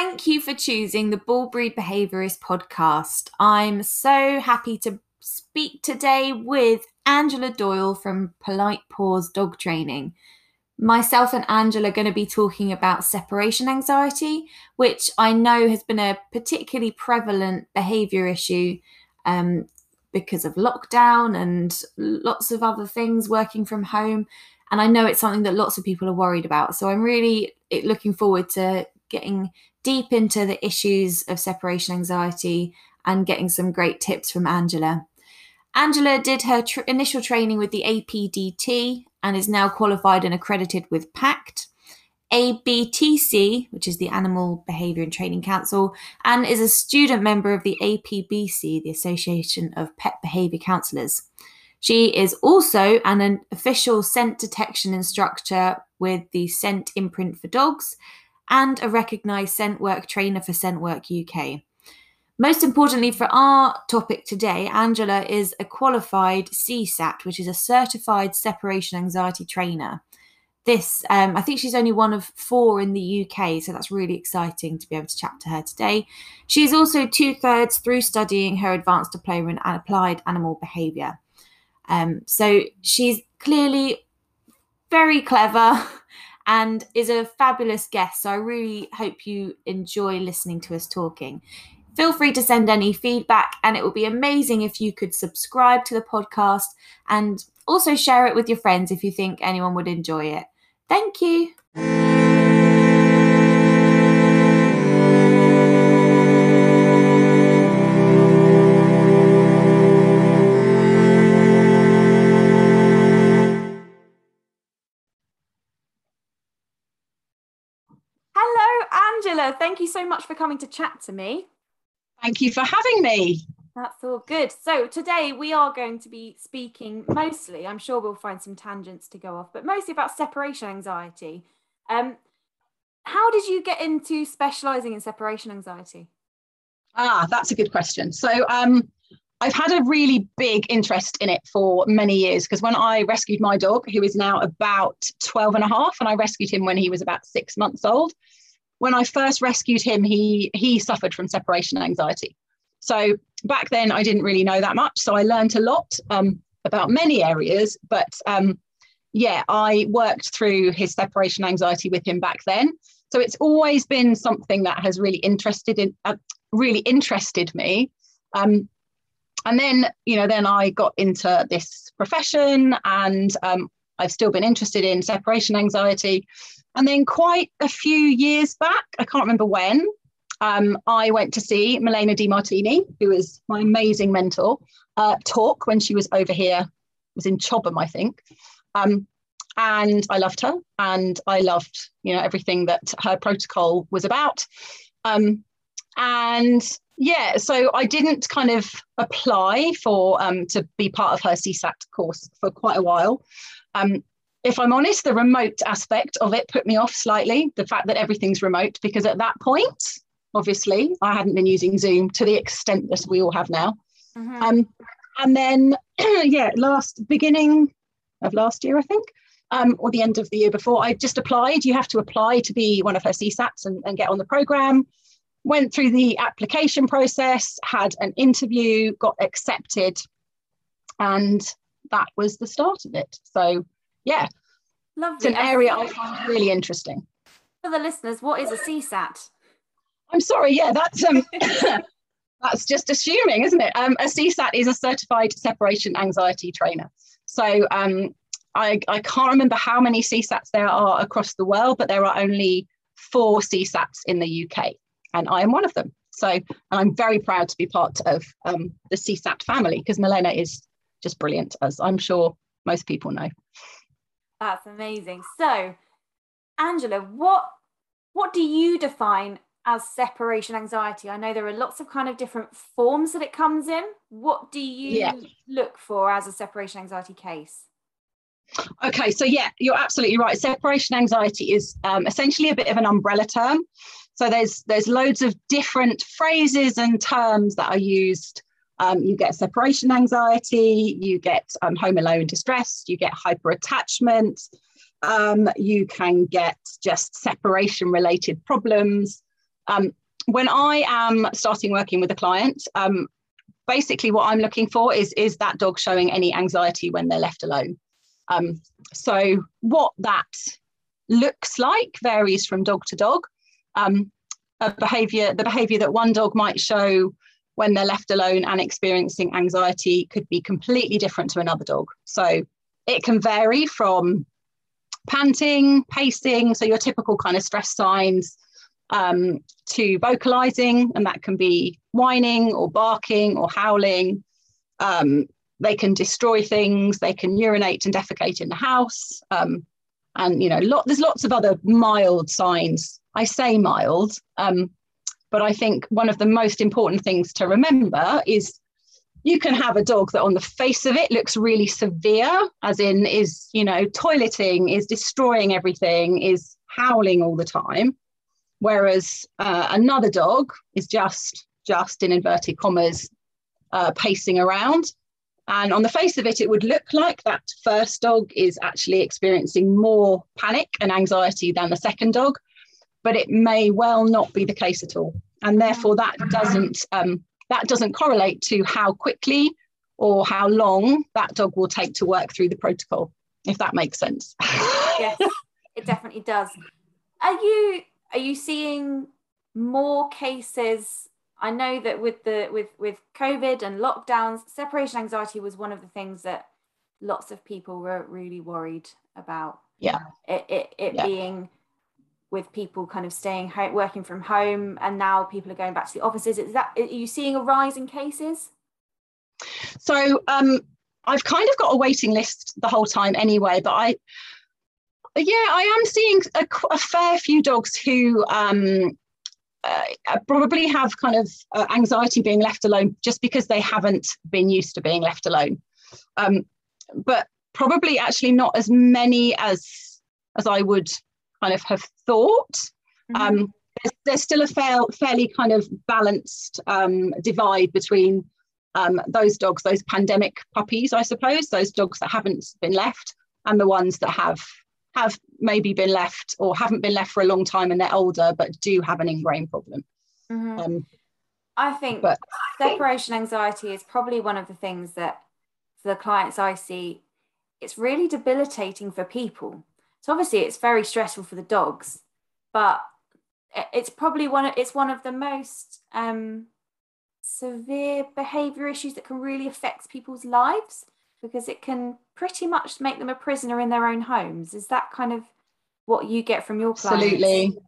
Thank you for choosing the Bullbreed Behaviourist podcast. I'm so happy to speak today with Angela Doyle from Polite Paws Dog Training. Myself and Angela are going to be talking about separation anxiety, which I know has been a particularly prevalent behaviour issue um, because of lockdown and lots of other things, working from home. And I know it's something that lots of people are worried about. So I'm really looking forward to getting deep into the issues of separation anxiety and getting some great tips from Angela. Angela did her tr- initial training with the APDT and is now qualified and accredited with PACT. ABTC, which is the Animal Behaviour and Training Council, and is a student member of the APBC, the Association of Pet Behaviour Counsellors. She is also an, an official scent detection instructor with the Scent Imprint for Dogs and a recognised scent work trainer for Scentwork UK. Most importantly, for our topic today, Angela is a qualified CSAT, which is a certified separation anxiety trainer. This, um, I think she's only one of four in the UK, so that's really exciting to be able to chat to her today. She's also two thirds through studying her advanced diploma in applied animal behaviour. Um, so she's clearly very clever and is a fabulous guest. So I really hope you enjoy listening to us talking. Feel free to send any feedback, and it would be amazing if you could subscribe to the podcast and also share it with your friends if you think anyone would enjoy it. Thank you. Angela, thank you so much for coming to chat to me. Thank you for having me. That's all good. So, today we are going to be speaking mostly, I'm sure we'll find some tangents to go off, but mostly about separation anxiety. Um, how did you get into specializing in separation anxiety? Ah, that's a good question. So, um, I've had a really big interest in it for many years because when I rescued my dog, who is now about 12 and a half, and I rescued him when he was about six months old, when I first rescued him, he he suffered from separation anxiety. So back then, I didn't really know that much. So I learned a lot um, about many areas, but um, yeah, I worked through his separation anxiety with him back then. So it's always been something that has really interested in uh, really interested me. Um, and then you know, then I got into this profession, and um, I've still been interested in separation anxiety. And then quite a few years back, I can't remember when, um, I went to see Malena DeMartini, who is my amazing mentor, uh, talk when she was over here, was in Chobham, I think. Um, and I loved her and I loved, you know, everything that her protocol was about. Um, and yeah, so I didn't kind of apply for um, to be part of her CSAT course for quite a while. Um, if I'm honest, the remote aspect of it put me off slightly. The fact that everything's remote, because at that point, obviously, I hadn't been using Zoom to the extent that we all have now. Mm-hmm. Um, and then, yeah, last beginning of last year, I think, um, or the end of the year before, I just applied. You have to apply to be one of her CSATs and, and get on the program. Went through the application process, had an interview, got accepted, and that was the start of it. So yeah, Lovely. it's an area I find really interesting. For the listeners, what is a CSAT? I'm sorry, yeah, that's um, that's just assuming, isn't it? Um, a CSAT is a certified separation anxiety trainer. So um, I, I can't remember how many CSATs there are across the world, but there are only four CSATs in the UK, and I am one of them. So and I'm very proud to be part of um, the CSAT family because Malena is just brilliant, as I'm sure most people know. That's amazing. So, Angela, what what do you define as separation anxiety? I know there are lots of kind of different forms that it comes in. What do you yeah. look for as a separation anxiety case? Okay, so yeah, you're absolutely right. Separation anxiety is um, essentially a bit of an umbrella term. So there's there's loads of different phrases and terms that are used um, you get separation anxiety, you get um, home alone distress, you get hyperattachment, um, you can get just separation related problems. Um, when I am starting working with a client, um, basically what I'm looking for is is that dog showing any anxiety when they're left alone. Um, so what that looks like varies from dog to dog. A behavior, the behavior that one dog might show when they're left alone and experiencing anxiety could be completely different to another dog. So it can vary from panting, pacing, so your typical kind of stress signs, um, to vocalizing, and that can be whining or barking or howling. Um, they can destroy things, they can urinate and defecate in the house. Um, and you know, lot, there's lots of other mild signs. I say mild, um, but I think one of the most important things to remember is you can have a dog that on the face of it looks really severe, as in is, you know, toileting, is destroying everything, is howling all the time. Whereas uh, another dog is just, just in inverted commas, uh, pacing around. And on the face of it, it would look like that first dog is actually experiencing more panic and anxiety than the second dog, but it may well not be the case at all. And therefore, that doesn't um, that doesn't correlate to how quickly or how long that dog will take to work through the protocol, if that makes sense. yes, it definitely does. Are you are you seeing more cases I know that with the with with COVID and lockdowns, separation anxiety was one of the things that lots of people were really worried about. Yeah. It it, it yeah. being with people kind of staying home, working from home, and now people are going back to the offices. Is that are you seeing a rise in cases? So um, I've kind of got a waiting list the whole time anyway, but I yeah, I am seeing a, a fair few dogs who um, uh, probably have kind of uh, anxiety being left alone just because they haven't been used to being left alone. Um, but probably actually not as many as as I would kind of have thought. Mm-hmm. Um, there's, there's, still a fair, fairly kind of balanced um, divide between um, those dogs, those pandemic puppies, I suppose, those dogs that haven't been left, and the ones that have have maybe been left or haven't been left for a long time and they're older but do have an ingrained problem. Mm-hmm. Um, I think but, separation anxiety is probably one of the things that for the clients I see, it's really debilitating for people. So obviously it's very stressful for the dogs, but it's probably one of it's one of the most um, severe behavior issues that can really affect people's lives because it can pretty much make them a prisoner in their own homes. Is that kind of what you get from your clients? Absolutely.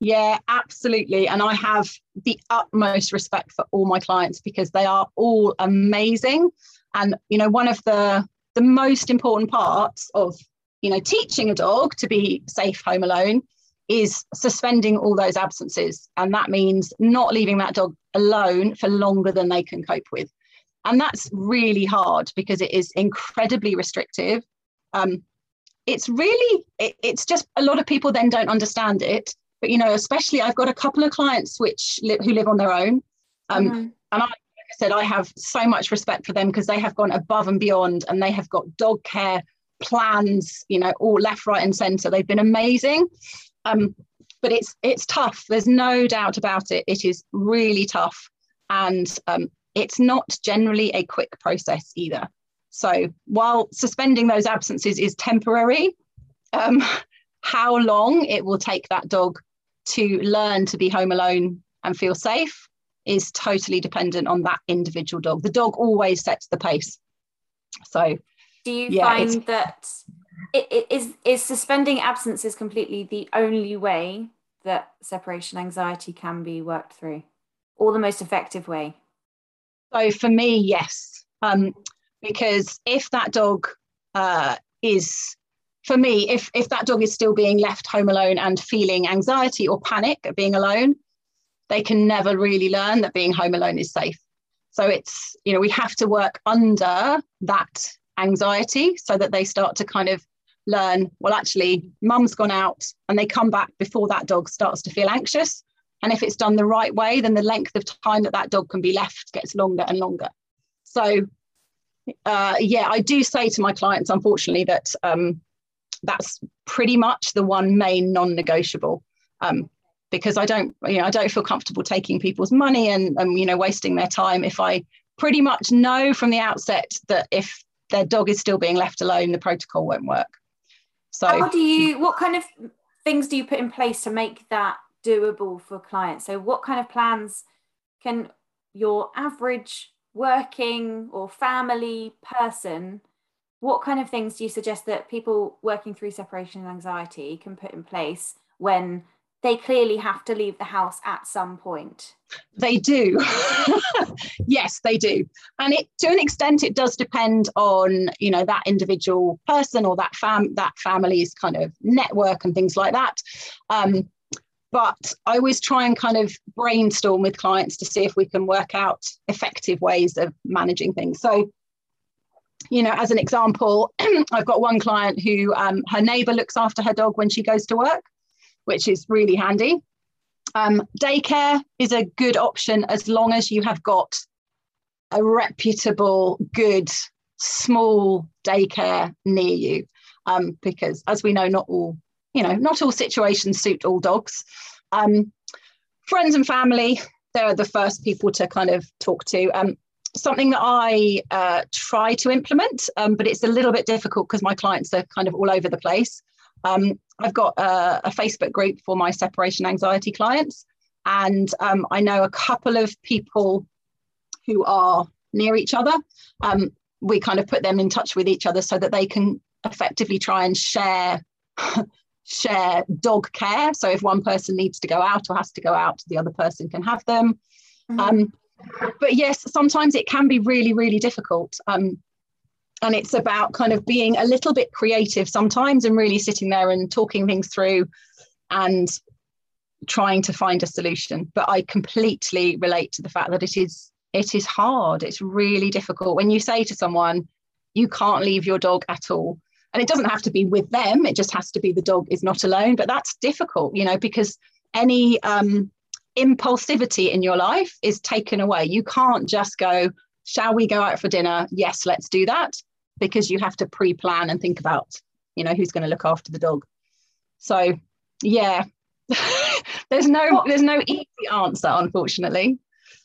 Yeah, absolutely. And I have the utmost respect for all my clients because they are all amazing. And you know, one of the the most important parts of you know teaching a dog to be safe home alone is suspending all those absences. And that means not leaving that dog alone for longer than they can cope with and that's really hard because it is incredibly restrictive um, it's really it, it's just a lot of people then don't understand it but you know especially i've got a couple of clients which li- who live on their own um, mm-hmm. and I, like I said i have so much respect for them because they have gone above and beyond and they have got dog care plans you know all left right and center they've been amazing um, but it's it's tough there's no doubt about it it is really tough and um, it's not generally a quick process either. So while suspending those absences is temporary, um, how long it will take that dog to learn to be home alone and feel safe is totally dependent on that individual dog. The dog always sets the pace. So, do you yeah, find that it, it is is suspending absences completely the only way that separation anxiety can be worked through, or the most effective way? So for me, yes, um, because if that dog uh, is, for me, if if that dog is still being left home alone and feeling anxiety or panic at being alone, they can never really learn that being home alone is safe. So it's you know we have to work under that anxiety so that they start to kind of learn well actually mum's gone out and they come back before that dog starts to feel anxious and if it's done the right way, then the length of time that that dog can be left gets longer and longer. So, uh, yeah, I do say to my clients, unfortunately, that um, that's pretty much the one main non negotiable. Um, because I don't, you know, I don't feel comfortable taking people's money and, and you know, wasting their time if I pretty much know from the outset that if their dog is still being left alone, the protocol won't work. So, how do you? What kind of things do you put in place to make that doable for clients? So, what kind of plans can your average working or family person? What kind of things do you suggest that people working through separation and anxiety can put in place when they clearly have to leave the house at some point. They do. yes, they do. And it to an extent it does depend on, you know, that individual person or that fam that family's kind of network and things like that. Um, but I always try and kind of brainstorm with clients to see if we can work out effective ways of managing things. So, you know, as an example, I've got one client who um, her neighbor looks after her dog when she goes to work which is really handy. Um, daycare is a good option as long as you have got a reputable, good, small daycare near you. Um, because as we know, not all, you know, not all situations suit all dogs. Um, friends and family, they're the first people to kind of talk to. Um, something that I uh, try to implement, um, but it's a little bit difficult because my clients are kind of all over the place. Um, I've got a, a, Facebook group for my separation anxiety clients, and um, I know a couple of people who are near each other. Um, we kind of put them in touch with each other so that they can effectively try and share share dog care. So if one person needs to go out or has to go out, the other person can have them. Mm-hmm. Um, but yes, sometimes it can be really, really difficult. Um, and it's about kind of being a little bit creative sometimes and really sitting there and talking things through and trying to find a solution. But i completely relate to the fact that it is it is hard. It's really difficult. When you say to someone you can't leave your dog at all and it doesn't have to be with them it just has to be the dog is not alone but that's difficult you know because any um, impulsivity in your life is taken away. You can't just go shall we go out for dinner? Yes let's do that because you have to pre-plan and think about you know who's going to look after the dog. So yeah there's no there's no easy answer unfortunately.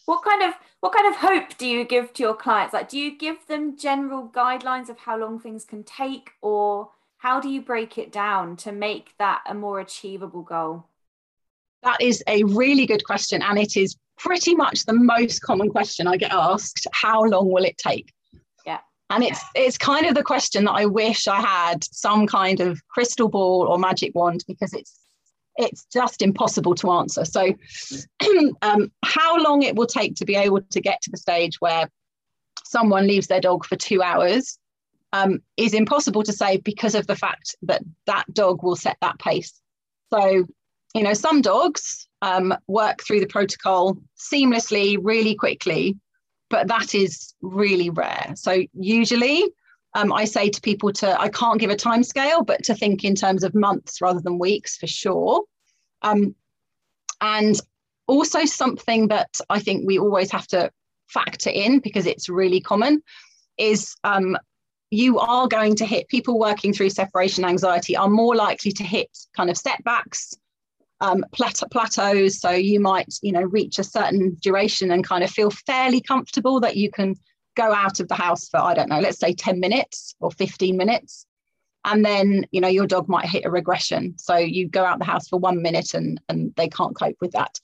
What kind of what kind of hope do you give to your clients? Like do you give them general guidelines of how long things can take or how do you break it down to make that a more achievable goal? That is a really good question and it is pretty much the most common question i get asked how long will it take and it's it's kind of the question that I wish I had some kind of crystal ball or magic wand because it's it's just impossible to answer. So, um, how long it will take to be able to get to the stage where someone leaves their dog for two hours um, is impossible to say because of the fact that that dog will set that pace. So, you know, some dogs um, work through the protocol seamlessly, really quickly, but that is really rare. So usually um, I say to people to, I can't give a time scale, but to think in terms of months rather than weeks for sure. Um, and also something that I think we always have to factor in because it's really common is um, you are going to hit people working through separation anxiety are more likely to hit kind of setbacks um, plateau, plateaus. So you might, you know, reach a certain duration and kind of feel fairly comfortable that you can go out of the house for, I don't know, let's say 10 minutes or 15 minutes. And then, you know, your dog might hit a regression. So you go out the house for one minute and, and they can't cope with that.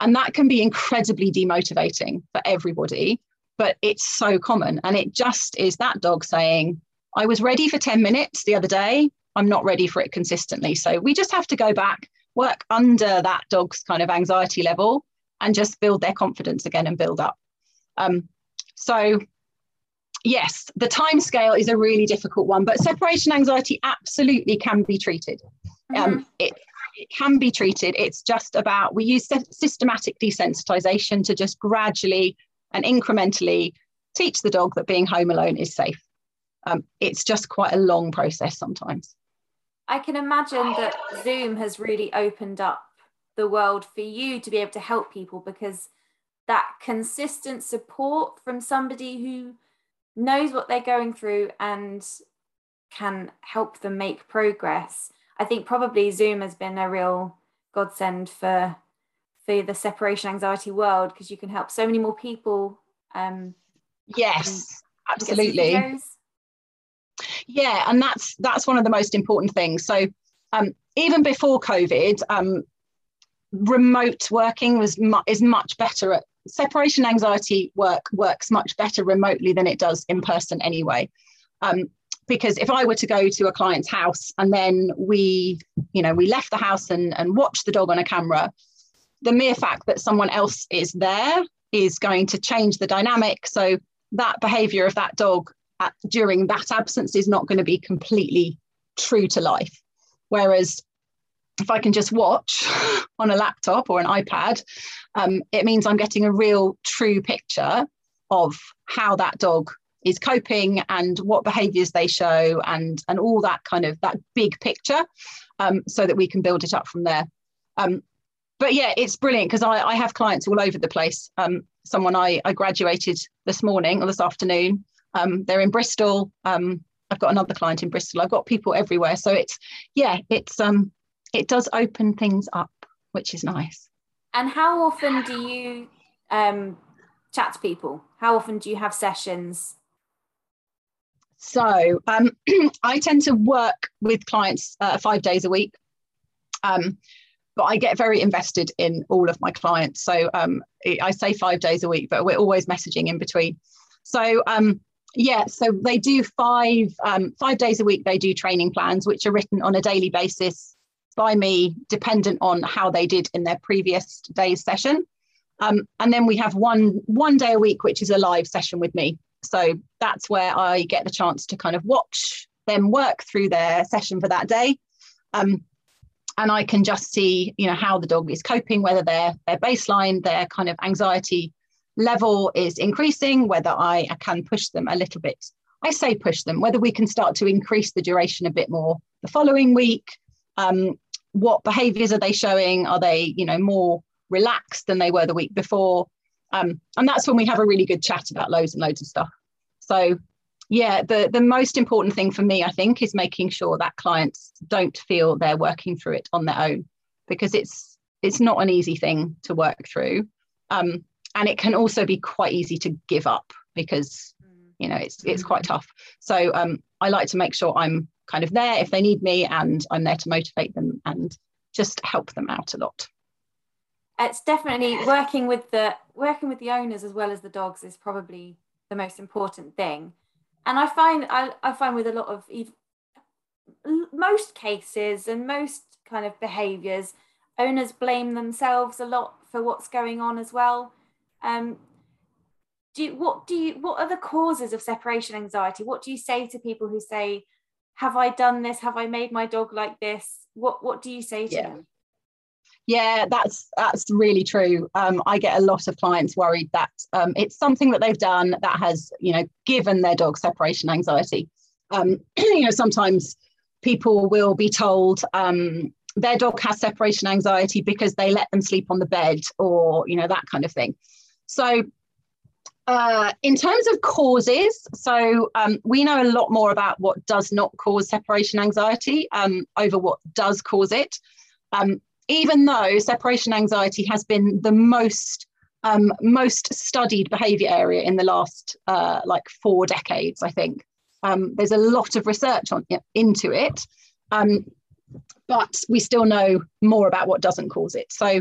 And that can be incredibly demotivating for everybody, but it's so common. And it just is that dog saying, I was ready for 10 minutes the other day. I'm not ready for it consistently. So we just have to go back work under that dog's kind of anxiety level and just build their confidence again and build up. Um, so yes, the time scale is a really difficult one, but separation anxiety absolutely can be treated. Um, mm-hmm. it, it can be treated. It's just about we use systematic desensitization to just gradually and incrementally teach the dog that being home alone is safe. Um, it's just quite a long process sometimes. I can imagine that Zoom has really opened up the world for you to be able to help people because that consistent support from somebody who knows what they're going through and can help them make progress. I think probably Zoom has been a real godsend for for the separation anxiety world because you can help so many more people. Um, yes, absolutely. Yeah, and that's that's one of the most important things. So um, even before COVID, um, remote working was mu- is much better at separation anxiety work works much better remotely than it does in person anyway. Um, because if I were to go to a client's house and then we, you know, we left the house and, and watched the dog on a camera, the mere fact that someone else is there is going to change the dynamic. So that behavior of that dog at, during that absence is not going to be completely true to life. Whereas if I can just watch on a laptop or an iPad, um, it means I'm getting a real true picture of how that dog is coping and what behaviors they show and and all that kind of that big picture um, so that we can build it up from there um, but yeah it's brilliant because I, I have clients all over the place um, someone I, I graduated this morning or this afternoon um, they're in bristol um, i've got another client in bristol i've got people everywhere so it's yeah it's um it does open things up which is nice and how often do you um chat to people how often do you have sessions so um, I tend to work with clients uh, five days a week. Um, but I get very invested in all of my clients. So um, I say five days a week, but we're always messaging in between. So um, yeah, so they do five um, five days a week. They do training plans, which are written on a daily basis by me, dependent on how they did in their previous day's session. Um, and then we have one one day a week, which is a live session with me. So that's where I get the chance to kind of watch them work through their session for that day. Um, and I can just see, you know, how the dog is coping, whether their their baseline, their kind of anxiety level is increasing, whether I, I can push them a little bit. I say push them, whether we can start to increase the duration a bit more the following week. Um, what behaviors are they showing? Are they, you know, more relaxed than they were the week before? Um, and that's when we have a really good chat about loads and loads of stuff. So yeah, the, the most important thing for me, I think, is making sure that clients don't feel they're working through it on their own because it's it's not an easy thing to work through. Um, and it can also be quite easy to give up because you know it's it's quite tough. So um, I like to make sure I'm kind of there if they need me and I'm there to motivate them and just help them out a lot. It's definitely working with the working with the owners as well as the dogs is probably the most important thing. And i find i, I find with a lot of most cases and most kind of behaviors owners blame themselves a lot for what's going on as well um, do you, what do you what are the causes of separation anxiety what do you say to people who say have i done this have i made my dog like this what what do you say to yeah. them yeah, that's that's really true. Um, I get a lot of clients worried that um, it's something that they've done that has, you know, given their dog separation anxiety. Um, you know, sometimes people will be told um, their dog has separation anxiety because they let them sleep on the bed, or you know that kind of thing. So uh, in terms of causes, so um, we know a lot more about what does not cause separation anxiety um, over what does cause it. Um, even though separation anxiety has been the most um, most studied behavior area in the last uh, like four decades, I think. Um, there's a lot of research on into it, um, but we still know more about what doesn't cause it. So,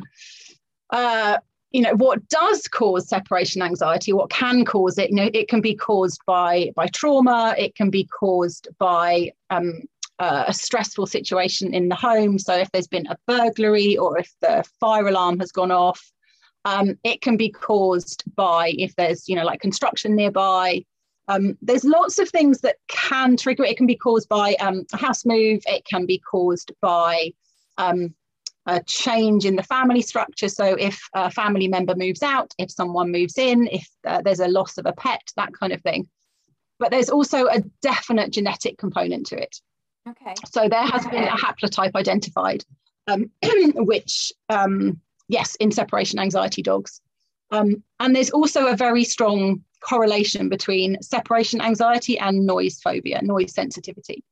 uh, you know, what does cause separation anxiety? What can cause it? You know, it can be caused by by trauma. It can be caused by um, uh, a stressful situation in the home. So if there's been a burglary or if the fire alarm has gone off, um, it can be caused by if there's you know like construction nearby. Um, there's lots of things that can trigger it. It can be caused by um, a house move. It can be caused by um, a change in the family structure. So if a family member moves out, if someone moves in, if uh, there's a loss of a pet, that kind of thing. But there's also a definite genetic component to it. Okay. So there has been a haplotype identified, um, which, um, yes, in separation anxiety dogs. Um, and there's also a very strong correlation between separation anxiety and noise phobia, noise sensitivity.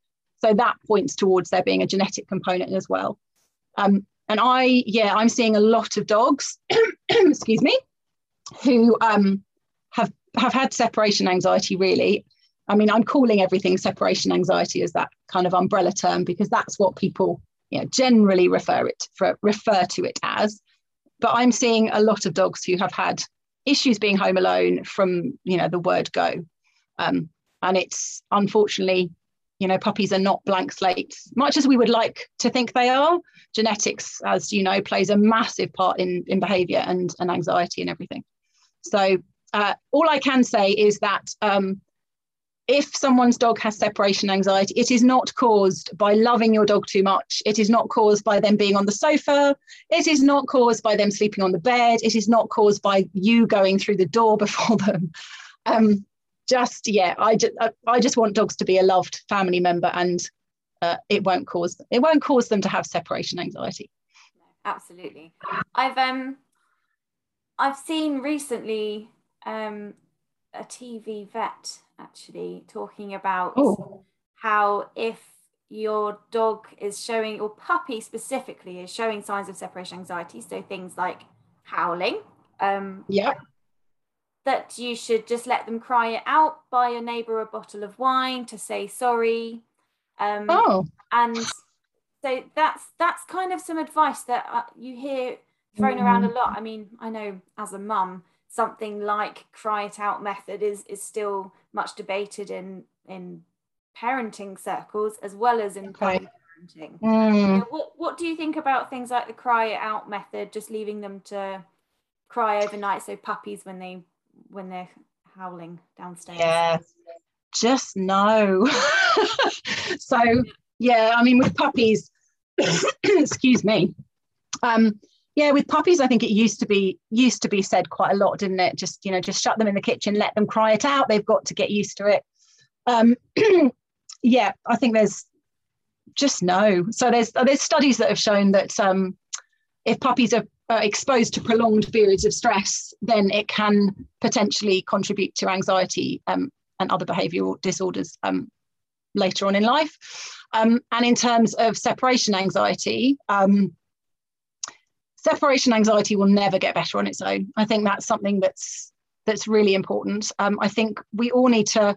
So that points towards there being a genetic component as well. Um, and I, yeah, I'm seeing a lot of dogs, excuse me, who um, have have had separation anxiety. Really, I mean, I'm calling everything separation anxiety as that kind of umbrella term because that's what people, you know, generally refer it for, refer to it as. But I'm seeing a lot of dogs who have had issues being home alone from, you know, the word go, um, and it's unfortunately you know puppies are not blank slates much as we would like to think they are genetics as you know plays a massive part in in behavior and and anxiety and everything so uh, all i can say is that um, if someone's dog has separation anxiety, it is not caused by loving your dog too much. It is not caused by them being on the sofa. It is not caused by them sleeping on the bed. It is not caused by you going through the door before them. Um, just yeah, I just I just want dogs to be a loved family member, and uh, it won't cause it won't cause them to have separation anxiety. Absolutely, I've um I've seen recently um a TV vet actually talking about oh. how if your dog is showing or puppy specifically is showing signs of separation anxiety so things like howling um yeah that you should just let them cry it out, buy your neighbor a bottle of wine to say sorry. Um, oh. And so that's that's kind of some advice that uh, you hear thrown mm. around a lot. I mean, I know as a mum, something like cry it out method is is still much debated in in parenting circles as well as in okay. parenting. Mm. What what do you think about things like the cry it out method, just leaving them to cry overnight so puppies when they when they're howling downstairs? Yeah, just no. so yeah, I mean with puppies, excuse me. Um, yeah, with puppies, I think it used to be used to be said quite a lot, didn't it? Just you know, just shut them in the kitchen, let them cry it out. They've got to get used to it. Um, yeah, I think there's just no. So there's there's studies that have shown that um, if puppies are uh, exposed to prolonged periods of stress, then it can potentially contribute to anxiety um, and other behavioural disorders um, later on in life. Um, and in terms of separation anxiety, um, separation anxiety will never get better on its own. I think that's something that's that's really important. Um, I think we all need to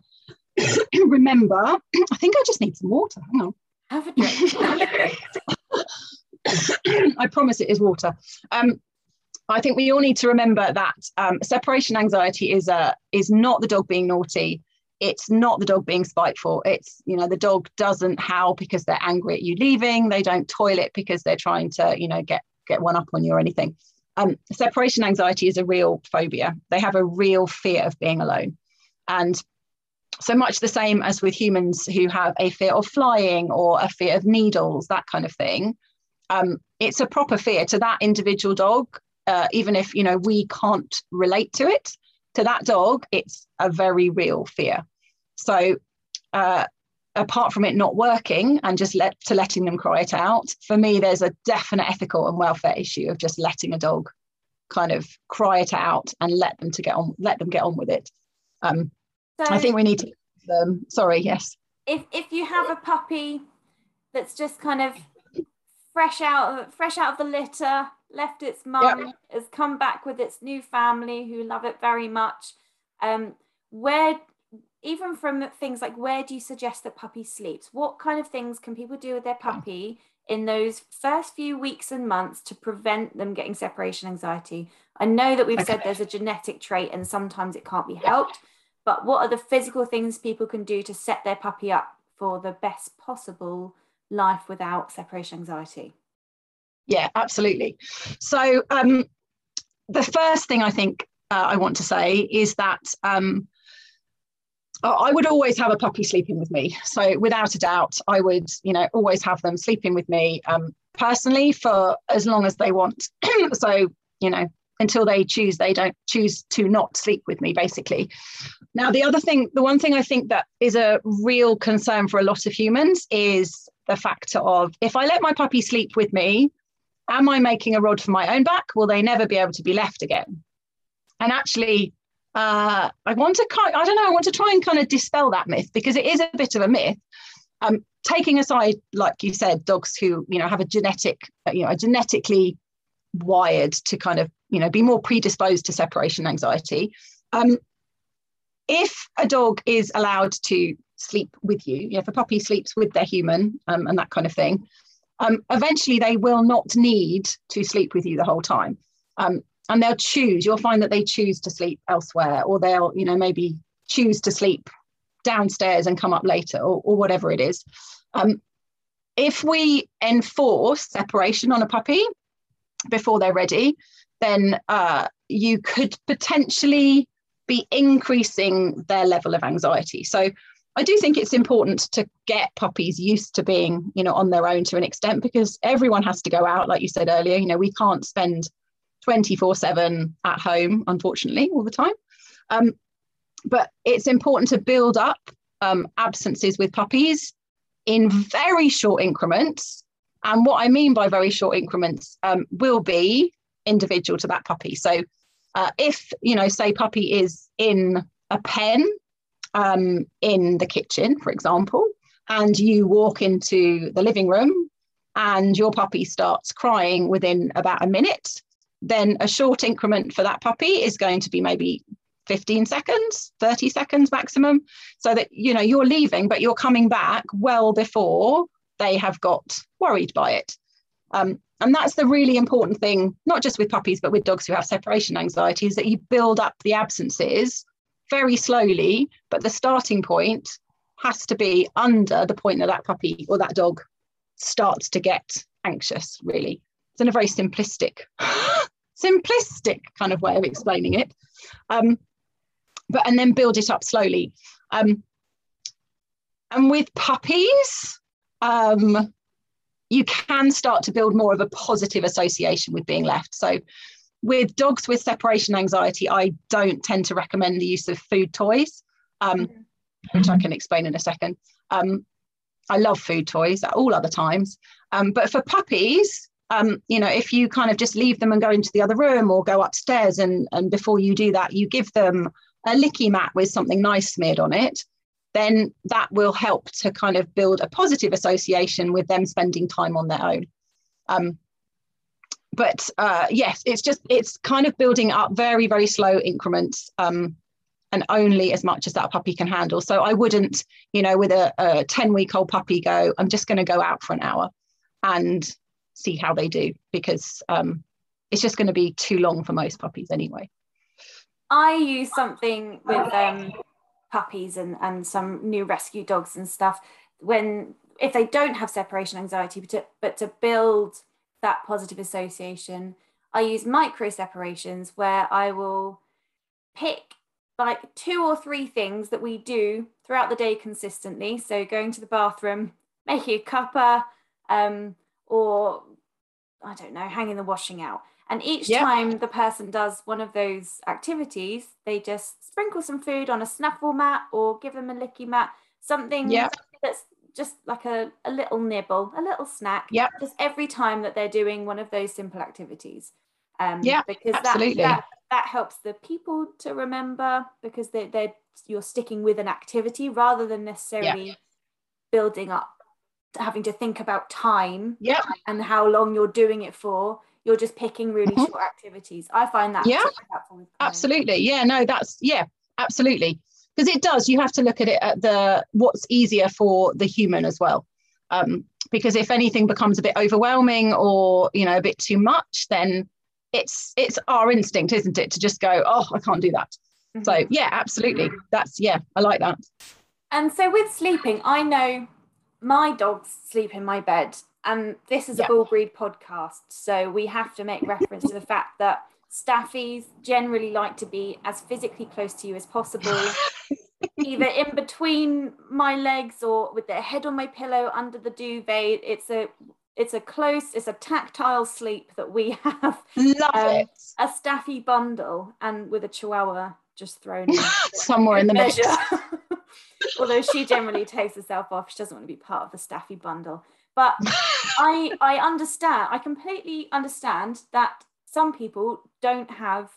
remember. I think I just need some water. Hang on. Have a drink. I promise it is water. Um, I think we all need to remember that um, separation anxiety is a is not the dog being naughty. It's not the dog being spiteful. It's you know the dog doesn't howl because they're angry at you leaving. They don't toilet because they're trying to you know get get one up on you or anything. Um, separation anxiety is a real phobia. They have a real fear of being alone, and so much the same as with humans who have a fear of flying or a fear of needles, that kind of thing um, it's a proper fear to that individual dog, uh, even if you know we can't relate to it. To that dog, it's a very real fear. So, uh, apart from it not working and just let to letting them cry it out, for me, there's a definite ethical and welfare issue of just letting a dog kind of cry it out and let them to get on, let them get on with it. Um, so I think we need to. Um, sorry, yes. If if you have a puppy that's just kind of fresh out fresh out of the litter, left its mum, yep. has come back with its new family who love it very much. Um, where even from things like where do you suggest that puppy sleeps? What kind of things can people do with their puppy in those first few weeks and months to prevent them getting separation anxiety? I know that we've okay. said there's a genetic trait and sometimes it can't be helped, but what are the physical things people can do to set their puppy up for the best possible life without separation anxiety? Yeah, absolutely. So, um, the first thing I think uh, I want to say is that um, I would always have a puppy sleeping with me. So, without a doubt, I would, you know, always have them sleeping with me um, personally for as long as they want. so, you know, until they choose, they don't choose to not sleep with me, basically. Now, the other thing, the one thing I think that is a real concern for a lot of humans is the factor of if I let my puppy sleep with me, am I making a rod for my own back? Will they never be able to be left again? And actually, uh, I want to kind, I don't know, I want to try and kind of dispel that myth because it is a bit of a myth. Um, taking aside, like you said, dogs who you know have a genetic, you know, are genetically wired to kind of you know be more predisposed to separation anxiety. Um, if a dog is allowed to sleep with you, you know, if a puppy sleeps with their human um, and that kind of thing, um, eventually they will not need to sleep with you the whole time. Um, and they'll choose, you'll find that they choose to sleep elsewhere, or they'll, you know, maybe choose to sleep downstairs and come up later, or, or whatever it is. Um, if we enforce separation on a puppy before they're ready, then uh, you could potentially be increasing their level of anxiety. So I do think it's important to get puppies used to being, you know, on their own to an extent because everyone has to go out, like you said earlier. You know, we can't spend 24 7 at home, unfortunately, all the time. Um, but it's important to build up um, absences with puppies in very short increments. And what I mean by very short increments um, will be individual to that puppy. So uh, if, you know, say puppy is in a pen um, in the kitchen, for example, and you walk into the living room and your puppy starts crying within about a minute, then a short increment for that puppy is going to be maybe 15 seconds 30 seconds maximum so that you know you're leaving but you're coming back well before they have got worried by it. Um, and that's the really important thing not just with puppies but with dogs who have separation anxiety is that you build up the absences very slowly, but the starting point has to be under the point that that puppy or that dog starts to get anxious, really. It's in a very simplistic, simplistic kind of way of explaining it. Um, but and then build it up slowly. Um, and with puppies, um, you can start to build more of a positive association with being left. So with dogs with separation anxiety, I don't tend to recommend the use of food toys, um, mm-hmm. which I can explain in a second. Um, I love food toys at all other times. Um, but for puppies, um, you know, if you kind of just leave them and go into the other room or go upstairs, and, and before you do that, you give them a licky mat with something nice smeared on it, then that will help to kind of build a positive association with them spending time on their own. But uh, yes, it's just it's kind of building up very very slow increments. Um, and only as much as that puppy can handle. So I wouldn't, you know, with a, a 10 week old puppy go, I'm just going to go out for an hour and see how they do because um, it's just going to be too long for most puppies anyway. I use something with um, puppies and, and some new rescue dogs and stuff when if they don't have separation anxiety, but to, but to build that positive association, I use micro separations where I will pick like two or three things that we do throughout the day consistently. So going to the bathroom, making a cuppa, um, or I don't know, hanging the washing out. And each yep. time the person does one of those activities, they just sprinkle some food on a snuffle mat or give them a licky mat, something yep. that's just like a, a little nibble, a little snack. Yeah. Just every time that they're doing one of those simple activities. Um, yeah, because absolutely. That, that, that helps the people to remember because they, they're you're sticking with an activity rather than necessarily yeah. building up having to think about time yeah. and how long you're doing it for you're just picking really mm-hmm. short activities i find that yeah absolutely yeah no that's yeah absolutely because it does you have to look at it at the what's easier for the human as well. Um, because if anything becomes a bit overwhelming or you know a bit too much then it's it's our instinct isn't it to just go oh i can't do that. Mm-hmm. so yeah absolutely. That's yeah i like that. And so with sleeping i know my dogs sleep in my bed and this is a bull breed podcast so we have to make reference to the fact that staffies generally like to be as physically close to you as possible, either in between my legs or with their head on my pillow under the duvet. It's a it's a close, it's a tactile sleep that we have. Love um, it. A staffy bundle and with a chihuahua just thrown in somewhere in the measure. Although she generally takes herself off, she doesn't want to be part of the staffy bundle. But I I understand, I completely understand that some people don't have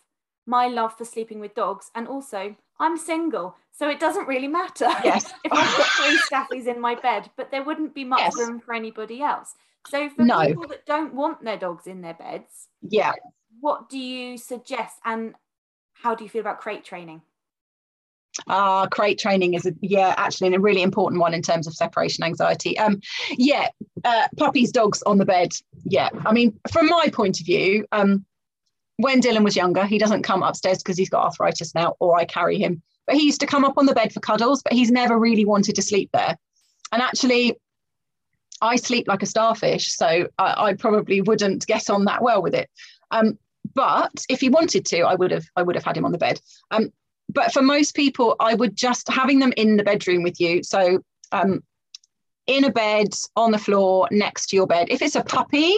my love for sleeping with dogs. And also, I'm single, so it doesn't really matter yes. if I've got three staffies in my bed, but there wouldn't be much yes. room for anybody else. So for no. people that don't want their dogs in their beds, yeah, what do you suggest and how do you feel about crate training? Ah, uh, crate training is a, yeah, actually a really important one in terms of separation anxiety. Um, yeah, uh, puppies, dogs on the bed. Yeah, I mean, from my point of view, um, when Dylan was younger, he doesn't come upstairs because he's got arthritis now, or I carry him. But he used to come up on the bed for cuddles, but he's never really wanted to sleep there. And actually, I sleep like a starfish, so I, I probably wouldn't get on that well with it. Um, but if he wanted to, I would have I would have had him on the bed. Um, but for most people, I would just having them in the bedroom with you. So um, in a bed on the floor next to your bed. If it's a puppy,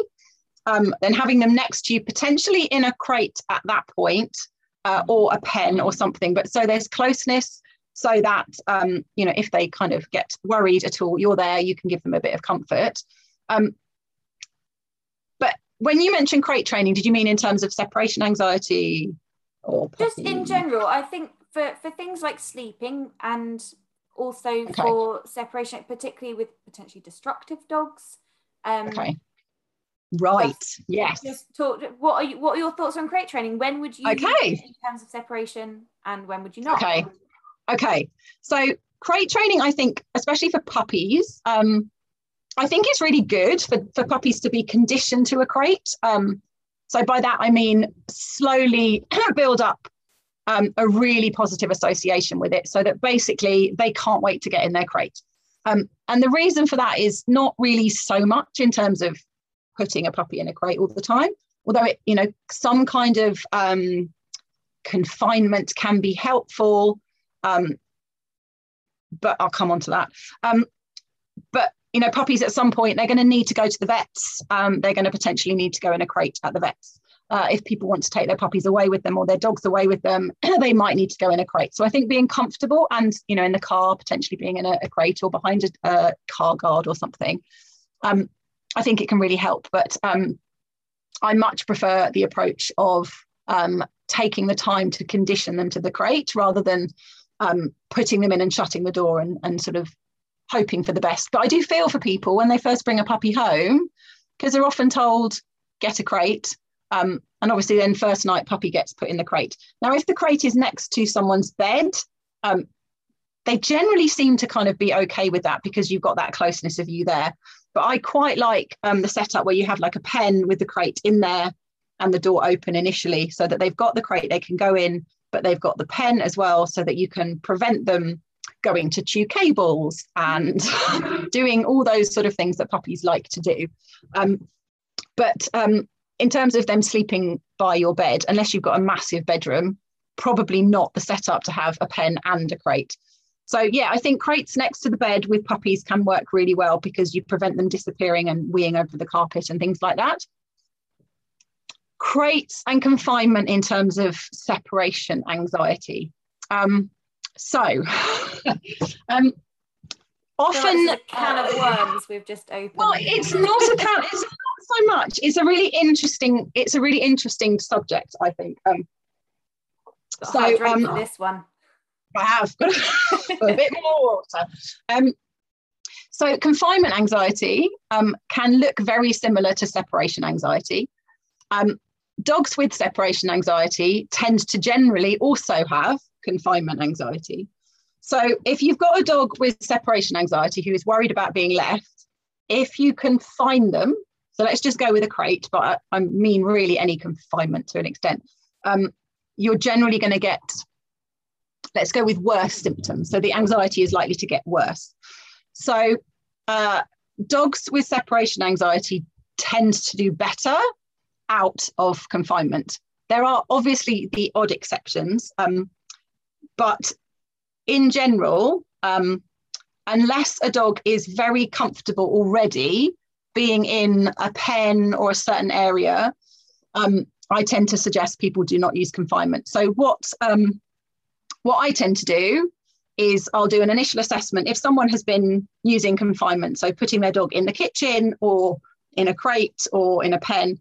um, then having them next to you, potentially in a crate at that point, uh, or a pen or something. But so there's closeness so that um, you know if they kind of get worried at all, you're there. You can give them a bit of comfort. Um, but when you mentioned crate training, did you mean in terms of separation anxiety? Or just in general, I think for for things like sleeping and also okay. for separation, particularly with potentially destructive dogs. Um, okay. Right. Just, yes. Just talk. What are you? What are your thoughts on crate training? When would you? Okay. In terms of separation, and when would you not? Okay. Okay. So crate training, I think, especially for puppies, um, I think it's really good for, for puppies to be conditioned to a crate. Um, so by that I mean slowly build up um, a really positive association with it so that basically they can't wait to get in their crate. Um, and the reason for that is not really so much in terms of putting a puppy in a crate all the time, although it, you know, some kind of um, confinement can be helpful. Um, but I'll come on to that. Um, but you know, puppies at some point they're going to need to go to the vets. Um, they're going to potentially need to go in a crate at the vets. Uh, if people want to take their puppies away with them or their dogs away with them, they might need to go in a crate. So I think being comfortable and you know in the car, potentially being in a, a crate or behind a, a, car guard or something, um, I think it can really help. But um, I much prefer the approach of um, taking the time to condition them to the crate rather than um, putting them in and shutting the door and, and sort of hoping for the best. But I do feel for people when they first bring a puppy home because they're often told, get a crate um, and obviously, then first night puppy gets put in the crate. Now, if the crate is next to someone's bed, um, they generally seem to kind of be okay with that because you've got that closeness of you there. But I quite like um, the setup where you have like a pen with the crate in there and the door open initially so that they've got the crate, they can go in, but they've got the pen as well so that you can prevent them going to chew cables and doing all those sort of things that puppies like to do. Um, but um, in terms of them sleeping by your bed, unless you've got a massive bedroom, probably not the setup to have a pen and a crate. So yeah, I think crates next to the bed with puppies can work really well because you prevent them disappearing and weeing over the carpet and things like that. Crates and confinement in terms of separation anxiety. Um, so um, often a can of worms we've just opened. Well, it's not a can. It's not so much. It's a really interesting. It's a really interesting subject. I think. Um, so um, this one. I have got a bit more water. Um, so confinement anxiety um, can look very similar to separation anxiety. Um, dogs with separation anxiety tend to generally also have confinement anxiety. So if you've got a dog with separation anxiety who is worried about being left, if you can find them so let's just go with a crate, but I, mean really any confinement to an extent. Um, you're generally going to get, let's go with worse symptoms. So the anxiety is likely to get worse. So uh, dogs with separation anxiety tend to do better out of confinement. There are obviously the odd exceptions, um, but in general, um, unless a dog is very comfortable already being in a pen or a certain area, um, I tend to suggest people do not use confinement. So what um, what I tend to do is I'll do an initial assessment if someone has been using confinement, so putting their dog in the kitchen or in a crate or in a pen.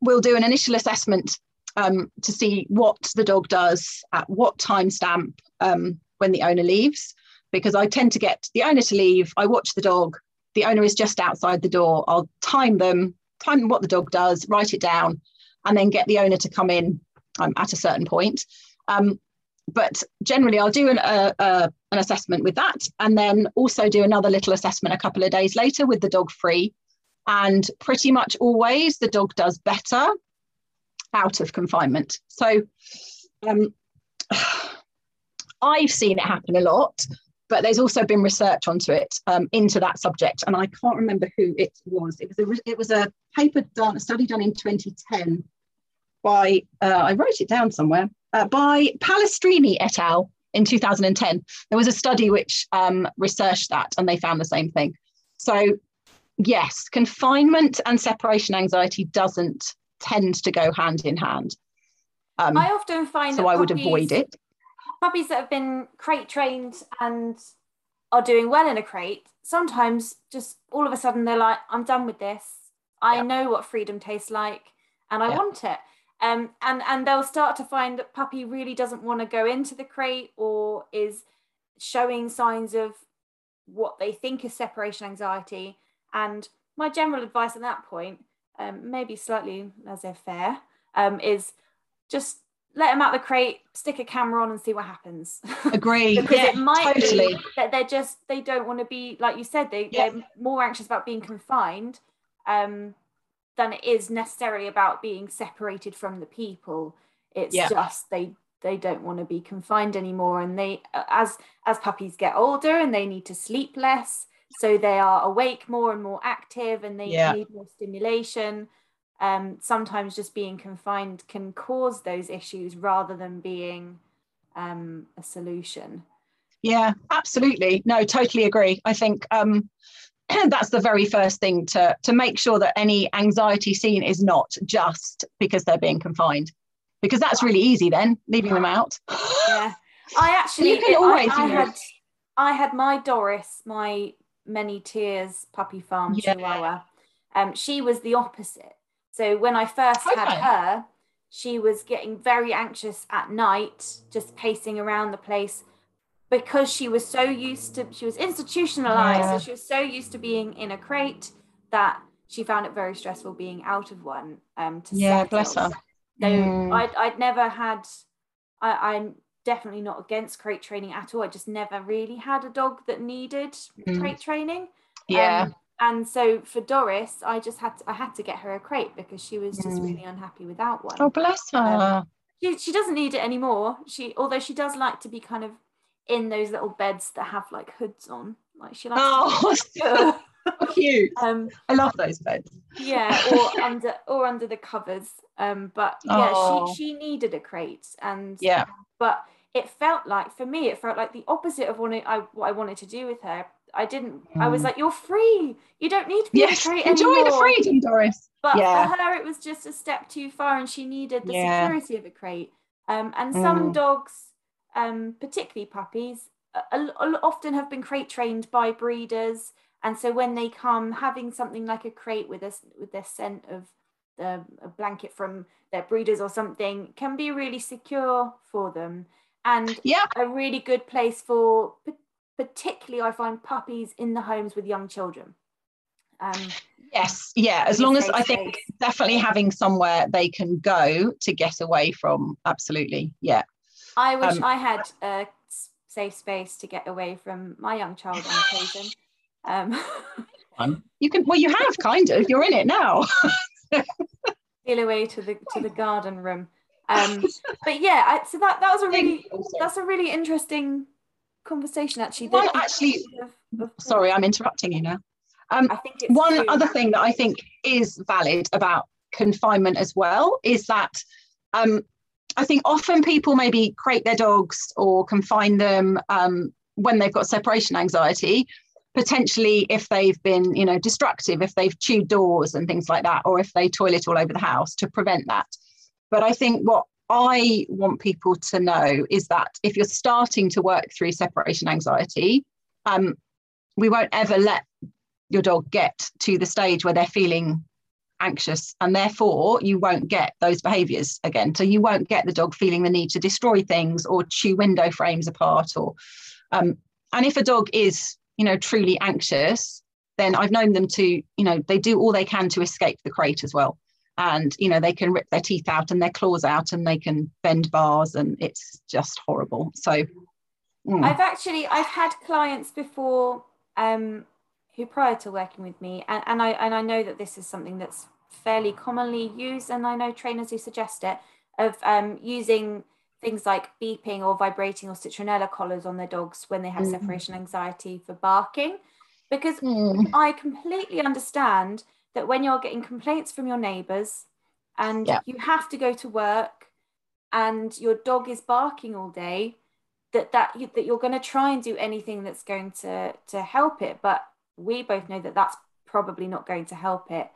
We'll do an initial assessment um, to see what the dog does at what time stamp um, when the owner leaves, because I tend to get the owner to leave. I watch the dog. The owner is just outside the door. I'll time them, time what the dog does, write it down, and then get the owner to come in um, at a certain point. Um, but generally, I'll do an, uh, uh, an assessment with that, and then also do another little assessment a couple of days later with the dog free. And pretty much always the dog does better out of confinement. So um, I've seen it happen a lot, but there's also been research onto it um, into that subject, and I can't remember who it was. It was a it was a paper done, a study done in 2010 by uh, I wrote it down somewhere uh, by Palestrini et al. in 2010. There was a study which um, researched that, and they found the same thing. So yes, confinement and separation anxiety doesn't tend to go hand in hand. Um, I often find so I would avoid it. Puppies that have been crate trained and are doing well in a crate, sometimes just all of a sudden they're like, I'm done with this. I know what freedom tastes like and I want it. Um, and and they'll start to find that puppy really doesn't want to go into the crate or is showing signs of what they think is separation anxiety. And my general advice at that point um, maybe slightly laissez-faire, um, is just let them out the crate, stick a camera on, and see what happens. Agree. because yeah, it might totally. be that they're just they don't want to be like you said they yeah. they're more anxious about being confined um, than it is necessarily about being separated from the people. It's yeah. just they they don't want to be confined anymore, and they as as puppies get older and they need to sleep less so they are awake more and more active and they yeah. need more stimulation um, sometimes just being confined can cause those issues rather than being um, a solution yeah absolutely no totally agree i think um, that's the very first thing to to make sure that any anxiety seen is not just because they're being confined. Because that's really easy then leaving them out. Yeah. I actually you can always I, I had I had my Doris, my many tears puppy farm yeah. chihuahua. Um she was the opposite. So when i first okay. had her she was getting very anxious at night just pacing around the place because she was so used to she was institutionalized yeah. so she was so used to being in a crate that she found it very stressful being out of one um to yeah settle. bless her so mm. I'd, I'd never had I, I'm definitely not against crate training at all. I just never really had a dog that needed mm. crate training. Yeah. Um, and so for Doris, I just had to, I had to get her a crate because she was just mm. really unhappy without one. Oh bless her. Um, she, she doesn't need it anymore. She although she does like to be kind of in those little beds that have like hoods on. Like she likes oh, so cute. Um, I love those beds. Yeah, or under or under the covers. Um, but yeah, oh. she she needed a crate and yeah, but it felt like for me it felt like the opposite of what I, what I wanted to do with her I didn't. I was mm. like you're free you don't need to be yes, enjoy anymore. the freedom Doris but yeah. for her it was just a step too far and she needed the yeah. security of a crate um, and some mm. dogs um, particularly puppies uh, often have been crate trained by breeders. And so when they come having something like a crate with us with their scent of the, a blanket from their breeders or something can be really secure for them. And yeah. a really good place for particularly i find puppies in the homes with young children. Um, yes. Yeah as long as i think definitely having somewhere they can go to get away from. Absolutely. Yeah i wish um, i had a safe space to get away from my young child on occasion. Um, you can well you have kind of. You're in it now. Steal away to the to the garden room. Um, but yeah, I, so that that was a really that's a really interesting conversation actually. One actually, of, of, sorry, I'm interrupting you now. Um, I think one true. other thing that I think is valid about confinement as well is that um, I think often people maybe crate their dogs or confine them um, when they've got separation anxiety potentially if they've been you know destructive if they've chewed doors and things like that or if they toilet all over the house to prevent that. But I think what I want people to know is that if you're starting to work through separation anxiety, um, we won't ever let your dog get to the stage where they're feeling anxious and therefore you won't get those behaviors again. So you won't get the dog feeling the need to destroy things or chew window frames apart or um, and if a dog is you know truly anxious then i've known them to you know they do all they can to escape the crate as well. And you know they can rip their teeth out and their claws out and they can bend bars and it's just horrible. So mm. i've actually i've had clients before um, who prior to working with me and, and i and i know that this is something that's fairly commonly used and i know trainers who suggest it of um, using things like beeping or vibrating or citronella collars on their dogs when they have mm. separation anxiety for barking because mm. i completely understand that when you're getting complaints from your neighbors and yeah. you have to go to work and your dog is barking all day that that you, that you're going to try and do anything that's going to to help it but we both know that that's probably not going to help it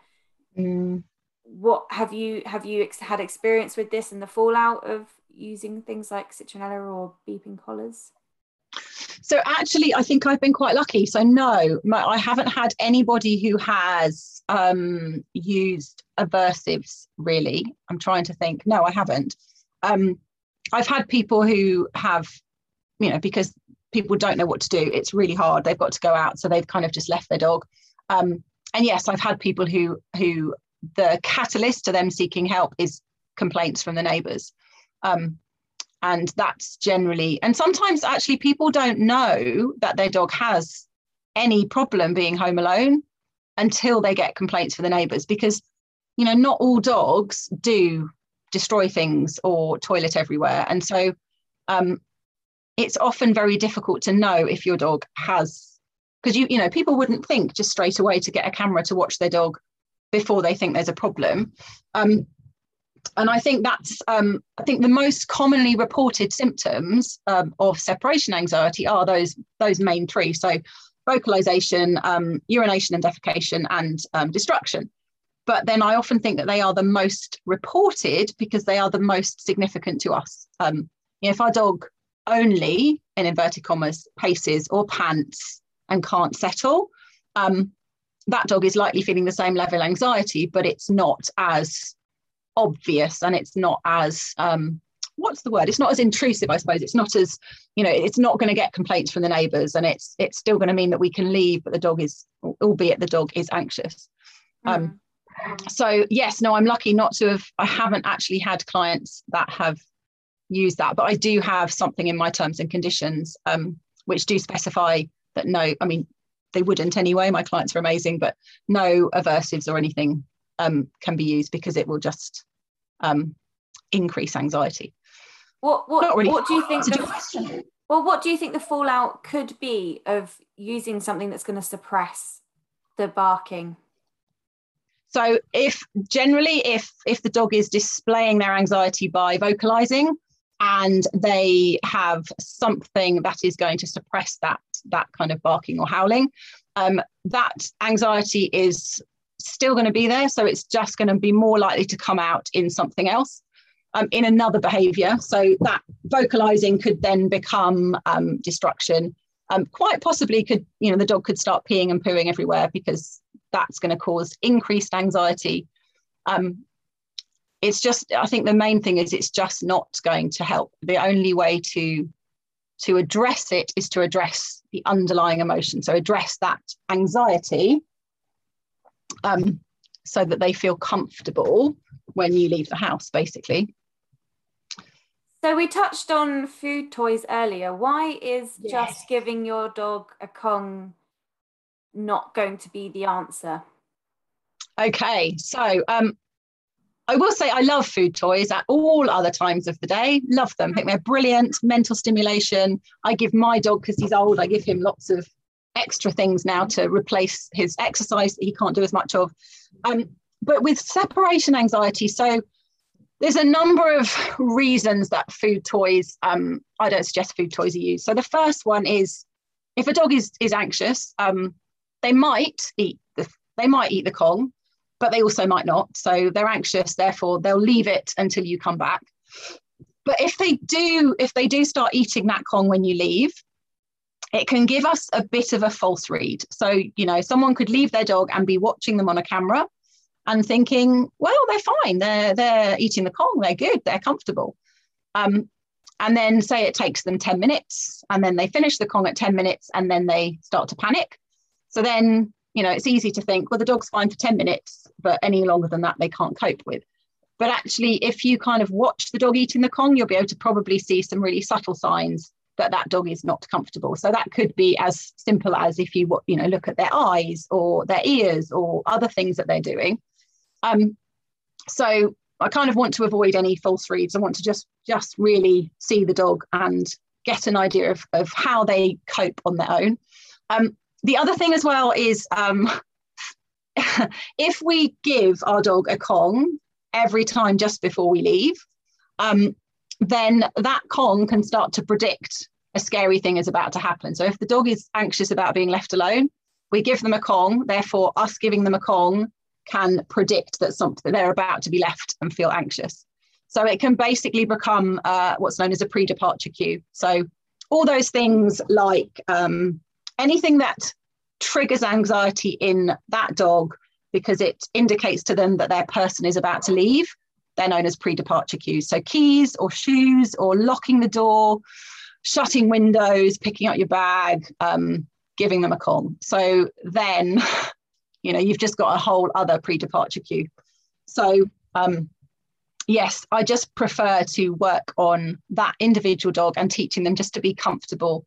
mm. what have you have you ex- had experience with this and the fallout of using things like citronella or beeping collars so actually, I think I've been quite lucky. So no, my, I haven't had anybody who has um, used aversives. Really, I'm trying to think. No, I haven't. Um, I've had people who have, you know, because people don't know what to do. It's really hard. They've got to go out, so they've kind of just left their dog. Um, and yes, I've had people who who the catalyst to them seeking help is complaints from the neighbours. Um, and that's generally and sometimes actually people don't know that their dog has any problem being home alone until they get complaints from the neighbors because you know not all dogs do destroy things or toilet everywhere and so um, it's often very difficult to know if your dog has because you you know people wouldn't think just straight away to get a camera to watch their dog before they think there's a problem um, and I think that's um, I think the most commonly reported symptoms um, of separation anxiety are those those main three. So vocalization, um, urination and defecation, and um, destruction. But then I often think that they are the most reported because they are the most significant to us. Um, you know, if our dog only, in inverted commas, paces or pants and can't settle, um, that dog is likely feeling the same level of anxiety, but it's not as obvious and it's not as um, what's the word? It's not as intrusive i suppose. It's not as you know it's not going to get complaints from the neighbors and it's it's still going to mean that we can leave but the dog is albeit the dog is anxious. Mm. um so yes no i'm lucky not to have i haven't actually had clients that have used that but i do have something in my terms and conditions um which do specify that no i mean they wouldn't anyway my clients are amazing but no aversives or anything um, can be used because it will just um, increase anxiety. What what really what do you think? The, well, what do you think the fallout could be of using something that's going to suppress the barking? So, if generally, if if the dog is displaying their anxiety by vocalizing, and they have something that is going to suppress that that kind of barking or howling, um, that anxiety is still going to be there. So it's just going to be more likely to come out in something else, um, in another behavior. So that vocalizing could then become um, destruction. Um, quite possibly could, you know, the dog could start peeing and pooing everywhere because that's going to cause increased anxiety. Um, it's just, I think the main thing is it's just not going to help. The only way to to address it is to address the underlying emotion. So address that anxiety um, so that they feel comfortable when you leave the house, basically. So we touched on food toys earlier. Why is yes. just giving your dog a Kong not going to be the answer? Okay, so um, I will say I love food toys at all other times of the day. Love them. I think they're brilliant. Mental stimulation. I give my dog because he's old. I give him lots of extra things now to replace his exercise that he can't do as much of. Um, but with separation anxiety, so there's a number of reasons that food toys, um, I don't suggest food toys are used. So the first one is if a dog is, is anxious, um, they might eat the, they might eat the Kong, but they also might not. So they're anxious, therefore they'll leave it until you come back. But if they do, if they do start eating that Kong when you leave, it can give us a bit of a false read. So, you know, someone could leave their dog and be watching them on a camera and thinking, well, they're fine. They're they're eating the Kong. They're good. They're comfortable. Um, and then say it takes them 10 minutes and then they finish the Kong at 10 minutes and then they start to panic. So then, you know, it's easy to think, well, the dog's fine for 10 minutes, but any longer than that, they can't cope with. But actually, if you kind of watch the dog eating the Kong, you'll be able to probably see some really subtle signs that that dog is not comfortable. So that could be as simple as if you you know look at their eyes or their ears or other things that they're doing. Um, so I kind of want to avoid any false reads. I want to just just really see the dog and get an idea of, of how they cope on their own. Um, the other thing as well is um, if we give our dog a Kong every time just before we leave, um, then that Kong can start to predict a scary thing is about to happen. So if the dog is anxious about being left alone, we give them a Kong. Therefore, us giving them a Kong can predict that something they're about to be left and feel anxious. So it can basically become uh, what's known as a pre-departure cue. So all those things like um, anything that triggers anxiety in that dog because it indicates to them that their person is about to leave, they're known as pre-departure cues. So keys or shoes or locking the door, shutting windows, picking up your bag, um, giving them a Kong. So then you know you've just got a whole other pre-departure cue so um, yes i just prefer to work on that individual dog and teaching them just to be comfortable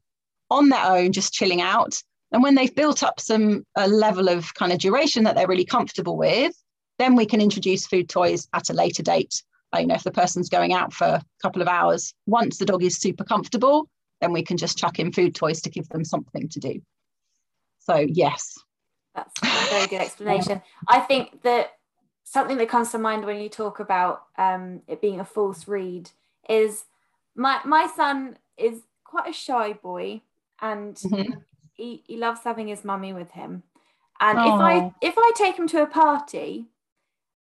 on their own just chilling out and when they've built up some a level of kind of duration that they're really comfortable with then we can introduce food toys at a later date you know if the person's going out for a couple of hours once the dog is super comfortable then we can just chuck in food toys to give them something to do so yes that's a very good explanation. I think that something that comes to mind when you talk about um, it being a false read is my my son is quite a shy boy and mm-hmm. He, he loves having his mummy with him. And Aww. if I if I take him to a party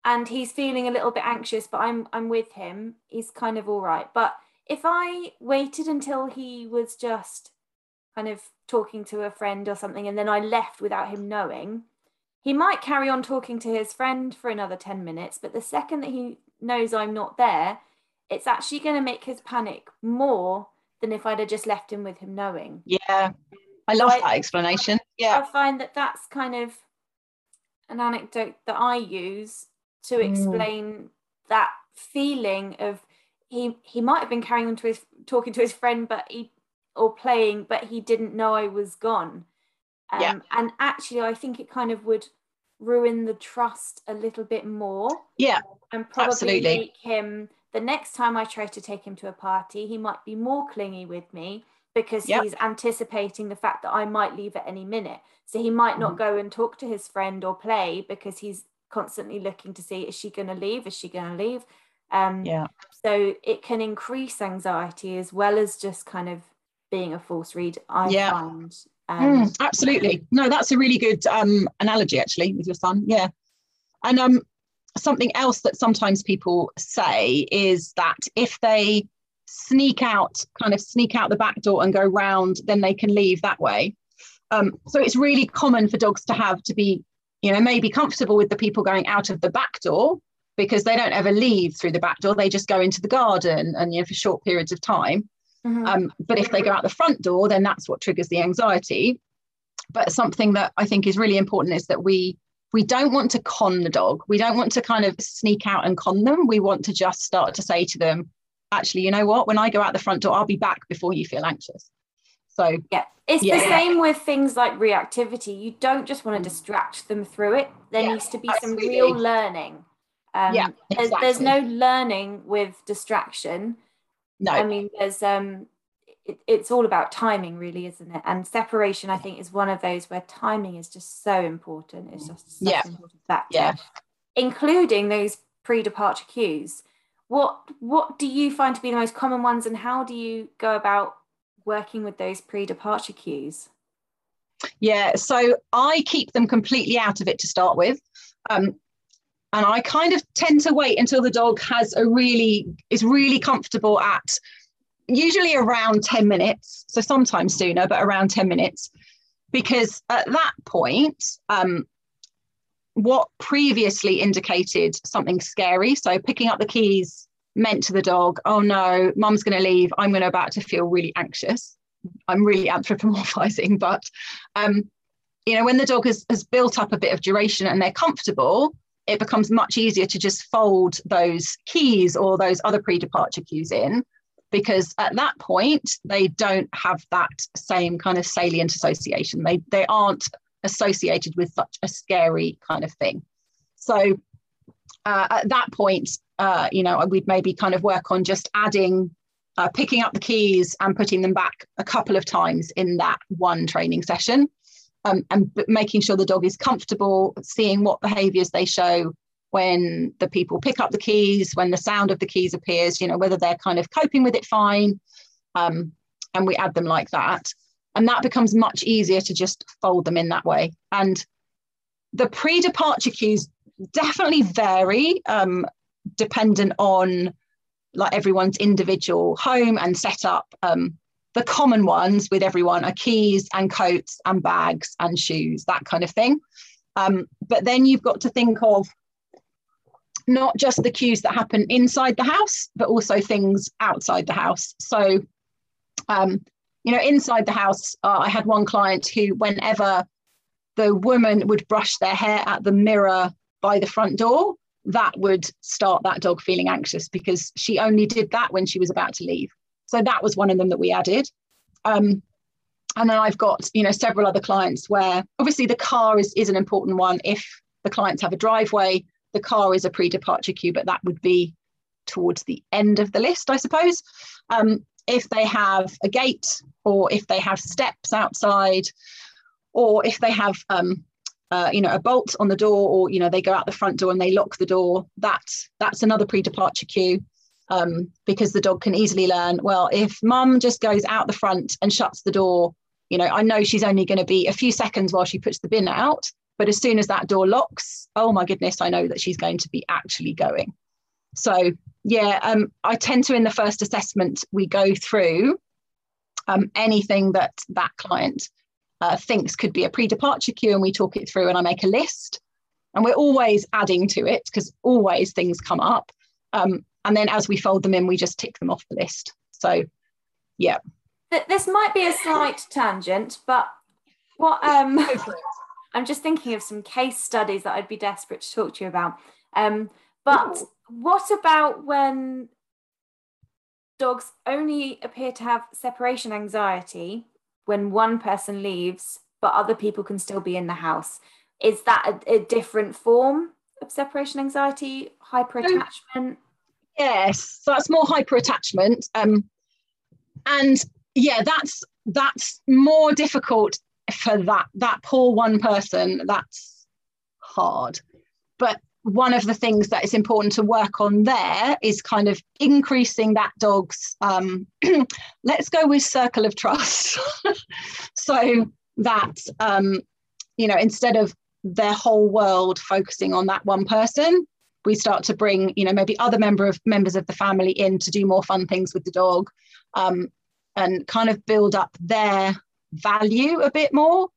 and he's feeling a little bit anxious, but I'm I'm with him, he's kind of all right. But if I waited until he was just kind of talking to a friend or something and then I left without him knowing, he might carry on talking to his friend for another 10 minutes, but the second that he knows I'm not there, it's actually going to make his panic more than if I'd have just left him with him knowing. Yeah. I love so that I, explanation. Yeah. I find that that's kind of an anecdote that I use to mm. explain mm. that feeling of he he might have been carrying on to his talking to his friend, but he or playing, but he didn't know I was gone. Um, yeah. And actually, I think it kind of would ruin the trust a little bit more. Yeah. And probably absolutely. make him, the next time I try to take him to a party, he might be more clingy with me because yep. he's anticipating the fact that I might leave at any minute. So he might not mm-hmm. go and talk to his friend or play because he's constantly looking to see is she going to leave? Is she going to leave? Um, yeah. So it can increase anxiety as well as just kind of being a false read i yeah. find um, mm, absolutely no that's a really good um, analogy actually with your son yeah and um, something else that sometimes people say is that if they sneak out kind of sneak out the back door and go round then they can leave that way um, so it's really common for dogs to have to be you know maybe comfortable with the people going out of the back door because they don't ever leave through the back door they just go into the garden and you know for short periods of time Mm-hmm. Um, but if they go out the front door, then that's what triggers the anxiety. But something that I think is really important is that we we don't want to con the dog. We don't want to kind of sneak out and con them. We want to just start to say to them, actually, you know what? When I go out the front door, I'll be back before you feel anxious. So yeah, it's yeah. the same with things like reactivity. You don't just want to distract them through it. There yeah, needs to be absolutely. some real learning. Um, yeah, exactly. there's, there's no learning with distraction. No. I mean, there's um, it, it's all about timing, really, isn't it? And separation, I think, is one of those where timing is just so important. It's just such yeah. an important factor. Yeah. Including those pre-departure cues. What what do you find to be the most common ones, and how do you go about working with those pre-departure cues? Yeah, so I keep them completely out of it to start with. Um, and I kind of tend to wait until the dog has a really is really comfortable at usually around 10 minutes. So sometimes sooner, but around 10 minutes. Because at that point, um, what previously indicated something scary. So picking up the keys meant to the dog, oh no, mum's going to leave. I'm going to about to feel really anxious. I'm really anthropomorphizing, but um, you know, when the dog has, has built up a bit of duration and they're comfortable, it becomes much easier to just fold those keys or those other pre-departure cues in because at that point they don't have that same kind of salient association they they aren't associated with such a scary kind of thing so uh, at that point uh, you know we'd maybe kind of work on just adding uh, picking up the keys and putting them back a couple of times in that one training session um, and making sure the dog is comfortable seeing what behaviors they show when the people pick up the keys, when the sound of the keys appears, you know, whether they're kind of coping with it fine. Um, and we add them like that. And that becomes much easier to just fold them in that way. And the pre departure cues definitely vary um, dependent on like everyone's individual home and setup. Um, the common ones with everyone are keys and coats and bags and shoes, that kind of thing. Um, but then you've got to think of not just the cues that happen inside the house, but also things outside the house. So, um, you know, inside the house, uh, I had one client who, whenever the woman would brush their hair at the mirror by the front door, that would start that dog feeling anxious because she only did that when she was about to leave. So that was one of them that we added. Um, and then I've got, you know, several other clients where obviously the car is, is an important one. If the clients have a driveway, the car is a pre-departure cue, but that would be towards the end of the list, I suppose. Um, if they have a gate or if they have steps outside or if they have um, uh, you know a bolt on the door or you know they go out the front door and they lock the door that's that's another pre-departure cue um, because the dog can easily learn well if mum just goes out the front and shuts the door you know i know she's only going to be a few seconds while she puts the bin out but as soon as that door locks, oh my goodness, I know that she's going to be actually going. So yeah, um, I tend to in the first assessment we go through um, anything that that client uh, thinks could be a pre-departure cue, and we talk it through, and I make a list, and we're always adding to it because always things come up, um, and then as we fold them in, we just tick them off the list. So yeah, this might be a slight tangent, but what um I'm just thinking of some case studies that I'd be desperate to talk to you about. Um, but. What about when dogs only appear to have separation anxiety when one person leaves, but other people can still be in the house? Is that a, a different form of separation anxiety, hyper attachment? Yes, so that's more hyper attachment. Um, and yeah, that's that's more difficult for that that poor one person that's hard but one of the things that is important to work on there is kind of increasing that dog's um, let's go with circle of trust so that um, you know instead of their whole world focusing on that one person we start to bring you know maybe other member of members of the family in to do more fun things with the dog um, and kind of build up their value a bit more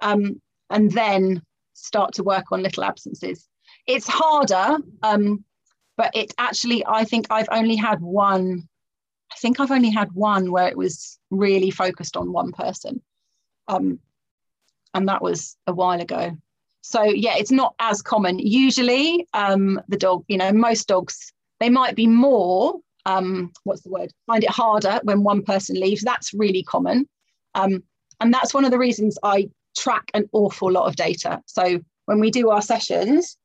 um, and then start to work on little absences. It's harder, um, but it actually, I think I've only had one, I think I've only had one where it was really focused on one person. Um, and that was a while ago. So yeah, it's not as common. Usually, um, the dog, you know, most dogs, they might be more, um, what's the word, find it harder when one person leaves. That's really common. Um, and that's one of the reasons I track an awful lot of data. So when we do our sessions,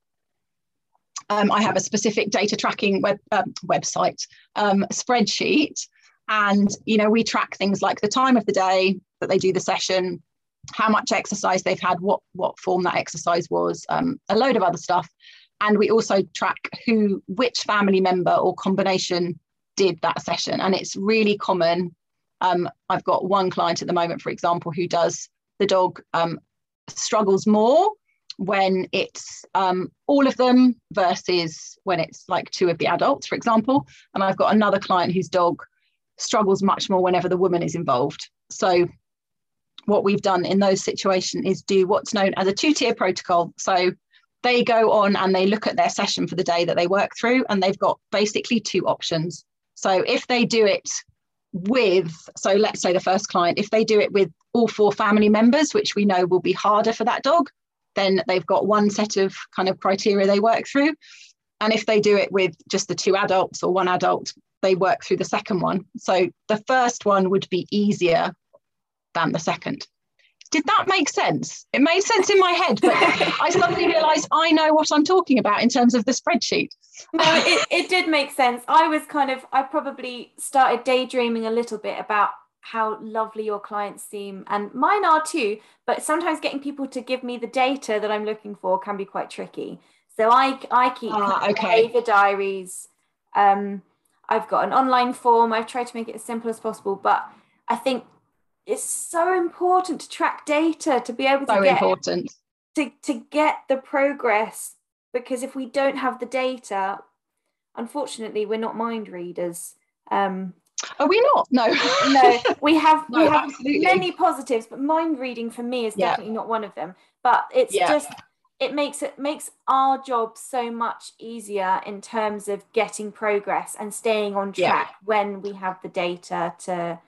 um, I have a specific data tracking web um, website um, spreadsheet, and you know we track things like the time of the day that they do the session, how much exercise they've had, what what form that exercise was, um, a load of other stuff, and we also track who which family member or combination did that session, and it's really common. Um, I've got one client at the moment, for example, who does the dog struggles more when it's um, all of them versus when it's like two of the adults, for example. And I've got another client whose dog struggles much more whenever the woman is involved. So what we've done in those situations is do what's known as a two-tier protocol. So they go on and they look at their session for the day that they work through, and they've got basically two options. So if they do it with, so let's say the first client, if they do it with all four family members, which we know will be harder for that dog, then they've got one set of kind of criteria they work through. And if they do it with just the two adults or one adult, they work through the second one. So the first one would be easier than the second. Did that make sense? It made sense in my head, but I suddenly realised I know what I'm talking about in terms of the spreadsheet. no, it, it did make sense. I was kind of, I probably started daydreaming a little bit about how lovely your clients seem. And mine are too but sometimes getting people to give me the data that i'm looking for can be quite tricky. So i i keep uh, okay. behavior diaries. Um, i've got an online form. I've tried to make it as simple as possible but i think it's so important to track data to be able to so get important. to to get the progress because if we don't have the data unfortunately we're not mind readers. Um, are we not? No. no, we have no, we have absolutely. many positives, but mind reading for me is yeah. definitely not one of them. But it's yeah. just it makes it makes our job so much easier in terms of getting progress and staying on track yeah. when we have the data to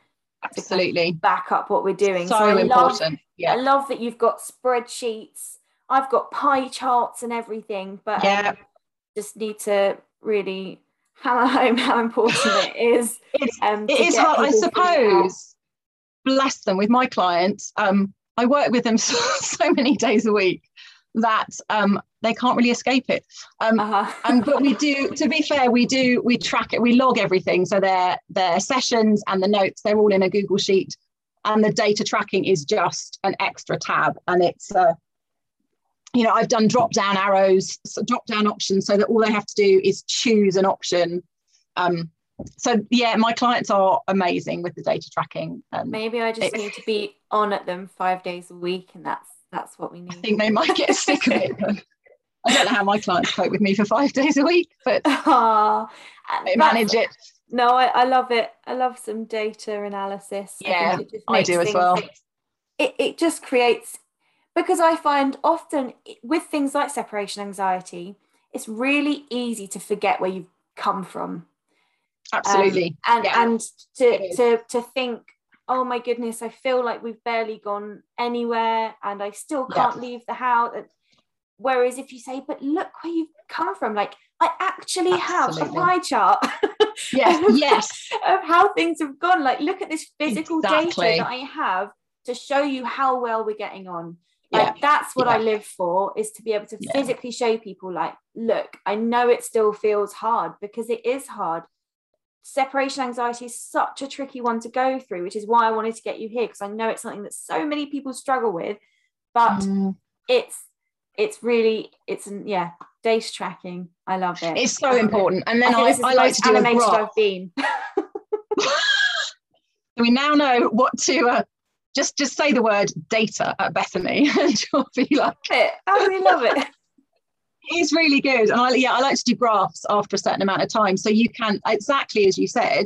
absolutely to back up what we're doing. So, so important. Love, yeah. I love that you've got spreadsheets. I've got pie charts and everything, but yeah. Um, just need to really hammer home how important it is. It's, um, it is hard, I suppose. Bless them with my clients. Um, I work with them so, so, many days a week that um, they can't really escape it. Um, uh-huh. and but we do. To be fair, we do. We track it. We log everything. So their their sessions and the notes. They're all in a Google sheet, and the data tracking is just an extra tab, and it's. Uh, you know, I've done drop down arrows, so drop down options, so that all they have to do is choose an option. Um, so yeah, my clients are amazing with the data tracking. Um, Maybe I just it, need to be on at them five days a week, and that's that's what we need. I think they might get sick of it. I don't know how my clients cope with me for five days a week, but oh, they manage it. No, I, I love it. I love some data analysis. Yeah, I, I do as well. It, it just creates because I find often with things like separation anxiety, it's really easy to forget where you've come from. Absolutely. Um, and yeah. and to, to to think, oh my goodness, I feel like we've barely gone anywhere and I still can't yeah. leave the house. Whereas if you say, but look where you've come from, like I actually Absolutely. have a pie chart. yes, of, yes. Of how things have gone. Like look at this physical exactly. data that I have to show you how well we're getting on like that's what yeah. i live for is to be able to yeah. physically show people like look i know it still feels hard because it is hard. Separation anxiety is such a tricky one to go through which is why i wanted to get you here because i know it's something that so many people struggle with but mm. it's it's really it's yeah data tracking. I love it. It's so important. And then i, I, I like to do animated i've been. We now know what to uh, just just say the word data at Bethany and you'll be like it. I really love it. It's really good. And I yeah, I like to do graphs after a certain amount of time. So you can exactly as you said,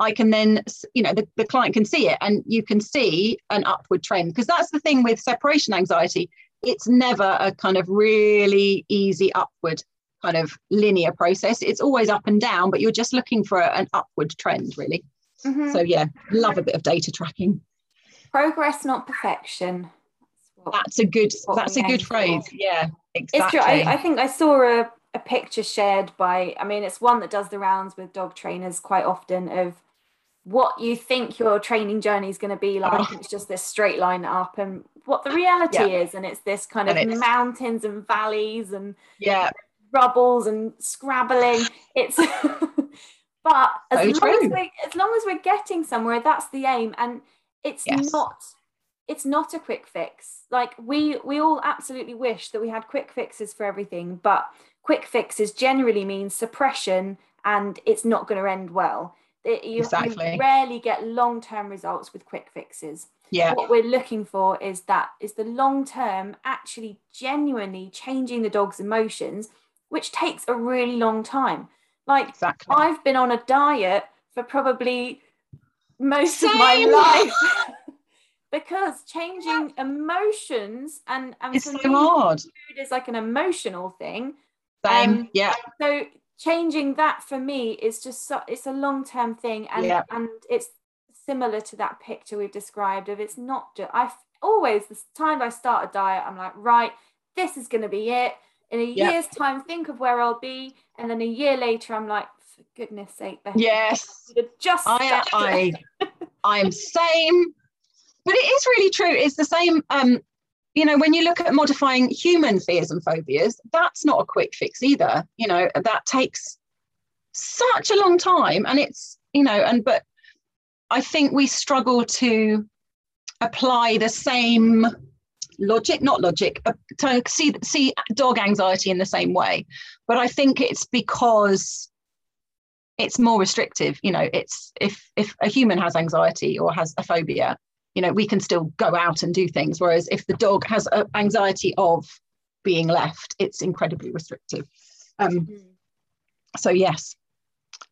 I can then, you know, the, the client can see it and you can see an upward trend. Because that's the thing with separation anxiety. It's never a kind of really easy upward kind of linear process. It's always up and down, but you're just looking for an upward trend, really. Mm-hmm. So yeah, love a bit of data tracking progress not perfection. That's, that's a good that's a good phrase for. yeah exactly. it's true. I, I, think i saw a, a picture shared by i mean it's one that does the rounds with dog trainers quite often of what you think your training journey is going to be like. Oh. it's just this straight line up and what the reality yeah. is. And it's this kind of mountains and valleys and yeah. rubbles and scrabbling. It's but as, so long as, we, as long as we're getting somewhere that's the aim. And it's yes. not it's not a quick fix like we we all absolutely wish that we had quick fixes for everything but quick fixes generally means suppression and it's not going to end well it, you, exactly. you rarely get long-term results with quick fixes yeah what we're looking for is that is the long term actually genuinely changing the dog's emotions which takes a really long time like exactly. i've been on a diet for probably most Same. of my life. because changing emotions and, and It's so hard. food is like an emotional thing. Same. Um, yeah. So changing that for me is just so, it's a long term thing, and Yeah. and it's similar to that picture we've described of it's not just I always the time I start a diet I'm like right this is going to be it in a Yeah. year's time think of where I'll be and then a year later I'm like for goodness sake Becky, Yes. just I stuck I. I'm same. But it is really true. It's the same. Um, you know, when you look at modifying human fears and phobias, that's not a quick fix either. You know, that takes such a long time. And it's, you know, and but I think we struggle to apply the same logic, not logic, uh, to see see dog anxiety in the same way. But I think it's because it's more restrictive you know it's if if a human has anxiety or has a phobia you know we can still go out and do things whereas if the dog has a anxiety of being left it's incredibly restrictive um Mm. so yes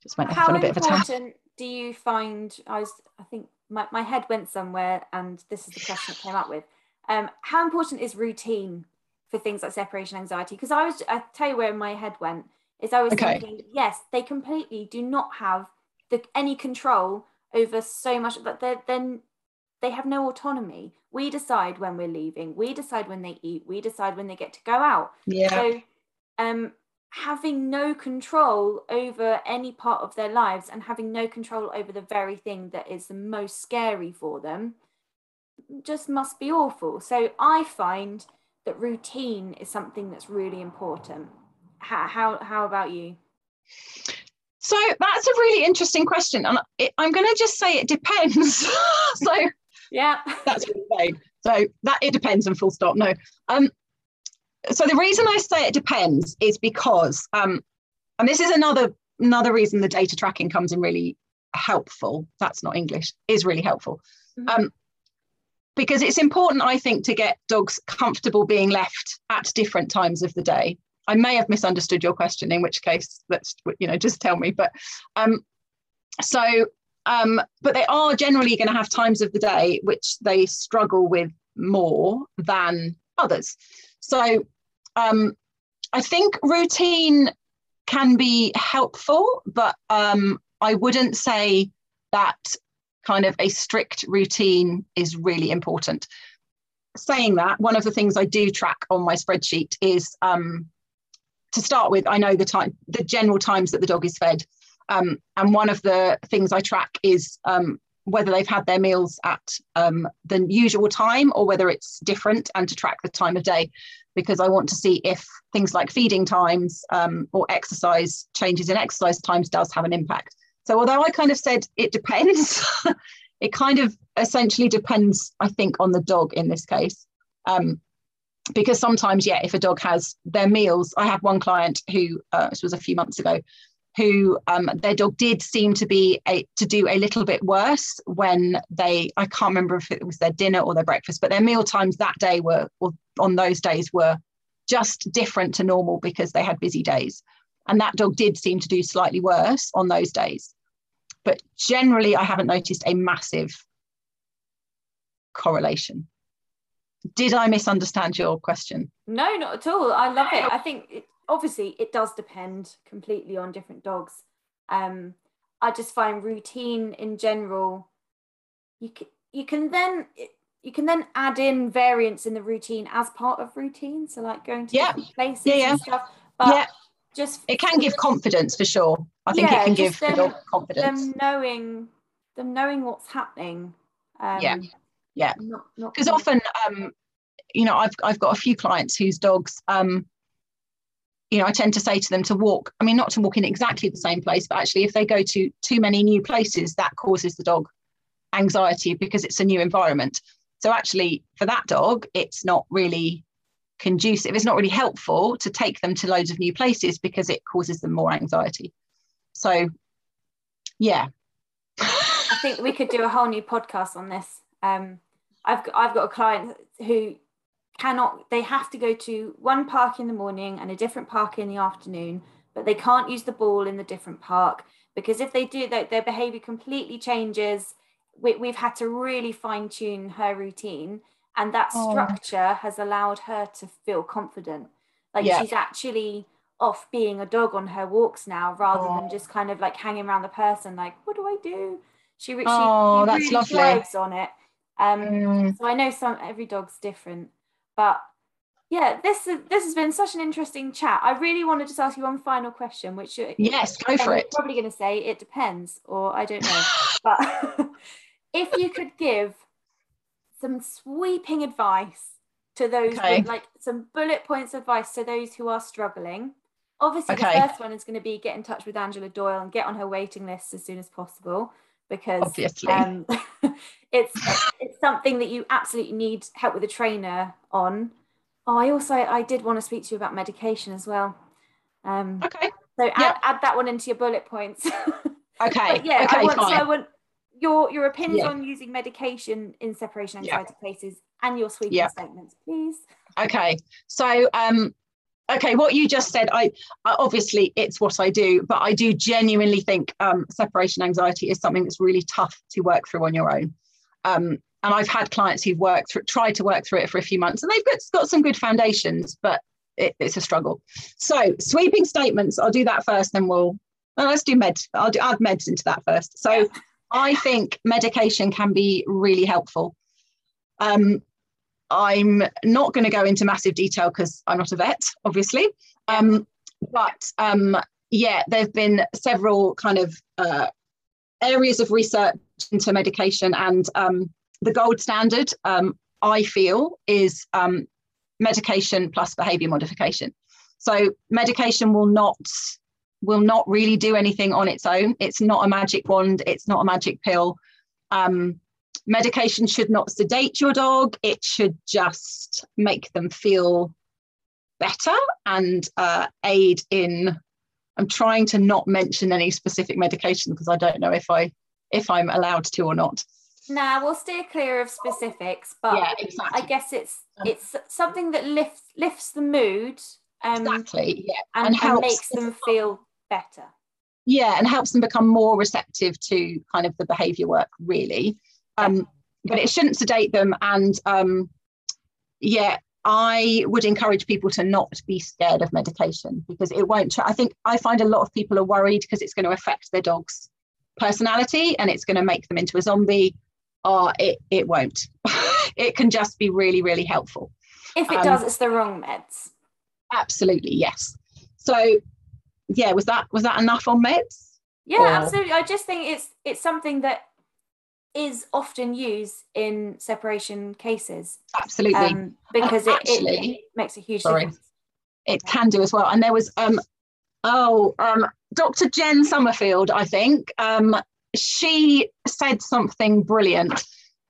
just went off How on a bit of a tangent do you find? I was, I think my, my head went somewhere, and this is the question it came up with. Um, how important is routine for things like separation anxiety? Because I was, I tell you where my head went is I was Okay. thinking, yes, they completely do not have the any control over so much, but then they have no autonomy. We decide when we're leaving. We decide when they eat. We decide when they get to go out. yeah So, um, having no control over any part of their lives and having no control over the very thing that is the most scary for them just must be awful. So, I find that routine is something that's really important. How, how, how about you? so that's a really interesting question and it, i'm going to just say it depends so Yeah. that's really vague. So that it depends and full stop. No. Um, so the reason I say it depends is because, um, and this is another another reason the data tracking comes in really helpful. That's not English. Is really helpful. Mhm. Um, because it's important, I think, to get dogs comfortable being left at different times of the day. I may have misunderstood your question, in which case, let's you know just tell me. But um, so um, but they are generally going to have times of the day which they struggle with more than others. So um, I think routine can be helpful, but um, I wouldn't say that kind of a strict routine is really important. Saying that, one of the things I do track on my spreadsheet is um, to start with, I know the time, the general times that the dog is fed. Um, and one of the things I track is um, whether they've had their meals at um, the usual time or whether it's different, and to track the time of day, because I want to see if things like feeding times um, or exercise changes in exercise times does have an impact. So although I kind of said it depends, it kind of essentially depends, I think, on the dog in this case. Um, because sometimes, yeah, if a dog has their meals, I had one client who, uh, this was a few months ago, who um, their dog did seem to be a, to do a little bit worse when they I can't remember if it was their dinner or their breakfast, but their meal times that day were or on those days were just different to normal because they had busy days, and that dog did seem to do slightly worse on those days. But generally, I haven't noticed a massive correlation. Did I misunderstand your question? No, not at all. I love it. I think it, obviously it does depend completely on different dogs. Um, I just find routine in general. You can you can then you can then add in variants in the routine as part of routine. So like going to Yeah. different places Yeah, yeah. and stuff. But Yeah. just It can give confidence for sure. I think Yeah, it can give them- confidence. them knowing them knowing what's happening. Um, Yeah. Yeah. Because often um you know i've i've got a few clients whose dogs um you know i tend to say to them to walk i mean not to walk in exactly the same place but actually if they go to too many new places that causes the dog anxiety because it's a new environment so actually for that dog it's not really conducive it's not really helpful to take them to loads of new places because it causes them more anxiety so yeah I think we could do a whole new podcast on this. Um, I've got, I've got a client who cannot. They have to go to one park in the morning and a different park in the afternoon, but they can't use the ball in the different park because if they do, that their behaviour completely changes we, we've had to really fine tune her routine and that oh. structure oh. has allowed her to feel confident like yeah. she's actually off being a dog on her walks now rather oh. than just kind of like hanging around the person like what do i do she, she, oh, she that's really lovely. thrives on it um mm. so i know some every dog's different but yeah this is, this has been such an interesting chat i really want to just ask you one final question which yes go for it probably going to say it depends or i don't know but if you could give some sweeping advice to those okay. with, like some bullet points advice to those who are struggling obviously okay. the first one is going to be get in touch with angela doyle and get on her waiting list as soon as possible because um, it's it's something that you absolutely need help with a trainer on oh i also i did want to speak to you about medication as well um, okay so add, yep. add that one into your bullet points okay yeah okay, I want, so I want your your opinions yeah. on using medication in separation anxiety yeah. cases and your sweeping yeah. statements, please. Okay, so um, okay, what you just said, I, I, obviously it's what I do, but I do genuinely think um, separation anxiety is something that's really tough to work through on your own. Um, and I've had clients who've worked through, tried to work through it for a few months, and they've got, got some good foundations, but it, it's a struggle. So sweeping statements, I'll do that first, then we'll. Well, let's do meds. I'll do, add meds into that first. So I think medication can be really helpful. Um, I'm not going to go into massive detail because I'm not a vet, obviously. Um, but um, yeah, there have been several kind of uh, areas of research into medication, and um, the gold standard, um, I feel, is um, medication plus behavior modification. So medication will not will not really do anything on its own. It's not a magic wand, it's not a magic pill. Um, medication should not sedate your dog, it should just make them feel better and uh, aid in. I'm trying to not mention any specific medication because I don't know if I if I'm allowed to or not. Nah, we'll steer clear of specifics, but yeah, exactly. I guess it's it's something that lifts lifts the mood um, exactly yeah and, and, and makes them feel better yeah and helps them become more receptive to kind of the behavior work really um, but it shouldn't sedate them and um, yeah i would encourage people to not be scared of medication because it won't i think i find a lot of people are worried because it's going to affect their dog's personality and it's going to make them into a zombie or it, it won't it can just be really really helpful if it um, does it's the wrong meds absolutely yes so yeah, was that was that enough on meds? Yeah, or? absolutely. I just think it's it's something that is often used in separation cases. Absolutely, um, because it, actually, it, makes a huge sorry, difference. It can do as well. And there was um oh um Dr. Jen Summerfelt, I think. Um, she said something brilliant,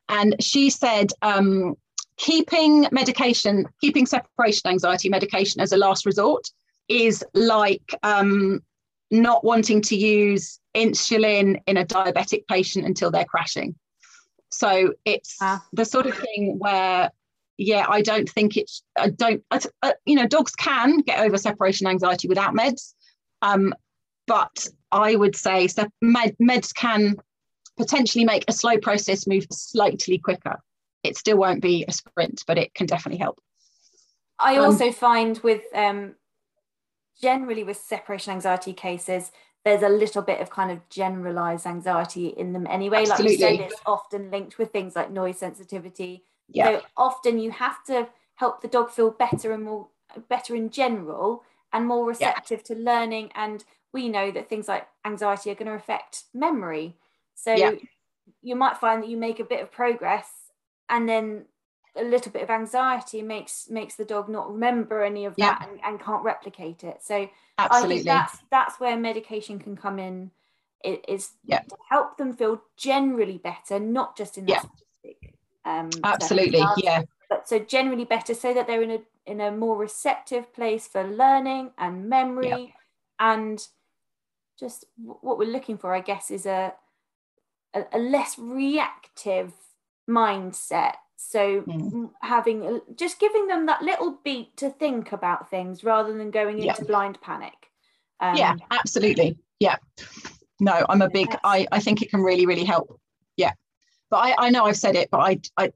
and she said um keeping medication, keeping separation anxiety medication as a last resort is like um, not wanting to use insulin in a diabetic patient until they're crashing. So it's ah. the sort of thing where, yeah, I don't think it's, I don't, uh, you know, dogs can get over separation anxiety without meds. Um, but I would say med, meds can potentially make a slow process move slightly quicker. It still won't be a sprint, but it can definitely help. I um, also find with um, generally with separation anxiety cases, there's a little bit of kind of generalized anxiety in them anyway. Absolutely. Like you said, it's often linked with things like noise sensitivity. Yeah. So often you have to help the dog feel better and more better in general and more receptive yeah. to learning. And we know that things like anxiety are going to affect memory. So yeah. you might find that you make a bit of progress and then a little bit of anxiety makes makes the dog not remember any of that and, and, can't replicate it. So Absolutely. i think that's that's where medication can come in it is to help them feel generally better not just in that specific um absolutely. Yeah. but so generally better so that they're in a in a more receptive place for learning and memory and just what we're looking for i guess is a, a, a less reactive mindset so mm. having just giving them that little beat to think about things rather than going into yeah. blind panic. Um, yeah, absolutely. Yeah. No, I'm a big. I I think it can really really help. Yeah. but I, I know I've said it, but I, I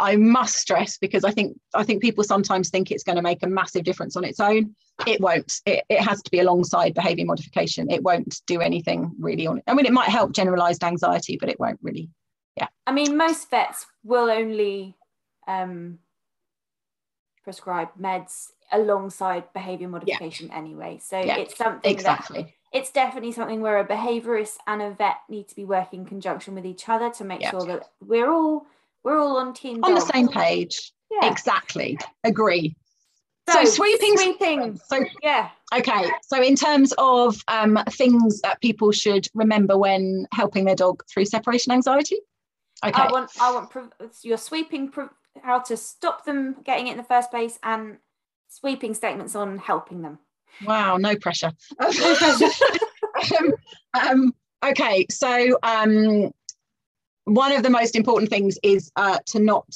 I must stress because I think I think people sometimes think it's going to make a massive difference on its own. It won't. It, it has to be alongside behaviour modification. It won't do anything really on it. I mean, it might help generalised anxiety, but it won't really. Yeah. I mean, most vets will only um, prescribe meds alongside behaviour modification yeah. anyway. So yeah, it's something exactly. That, it's definitely something where a behaviourist and a vet need to be working in conjunction with each other to make yeah. sure that we're all we're all on team on the same page. Yeah. Exactly. Agree. So, so sweeping, sweeping. So yeah. Okay. So in terms of um, things that people should remember when helping their dog through separation anxiety. Okay. I want I want your sweeping how to stop them getting it in the first place and sweeping statements on helping them. Wow, no pressure. no pressure. um, um, okay, so um, one of the most important things is uh, to not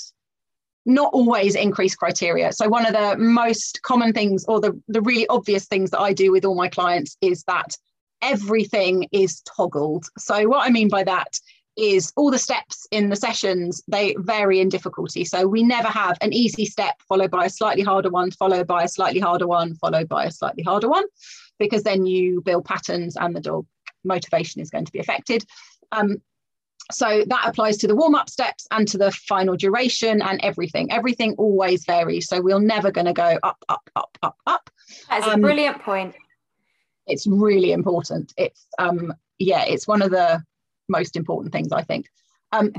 not always increase criteria. So one of the most common things or the, the really obvious things that I do with all my clients is that everything is toggled. So what I mean by that is all the steps in the sessions they vary in difficulty so we never have an easy step followed by a slightly harder one followed by a slightly harder one followed by a slightly harder one because then you build patterns and the dog motivation is going to be affected um, so that applies to the warm up steps and to the final duration and everything. Everything always varies. So we're never going to go up, up, up, up, up. That's um, a brilliant point. It's really important. It's, um, yeah, it's one of the most important things, I think. Um,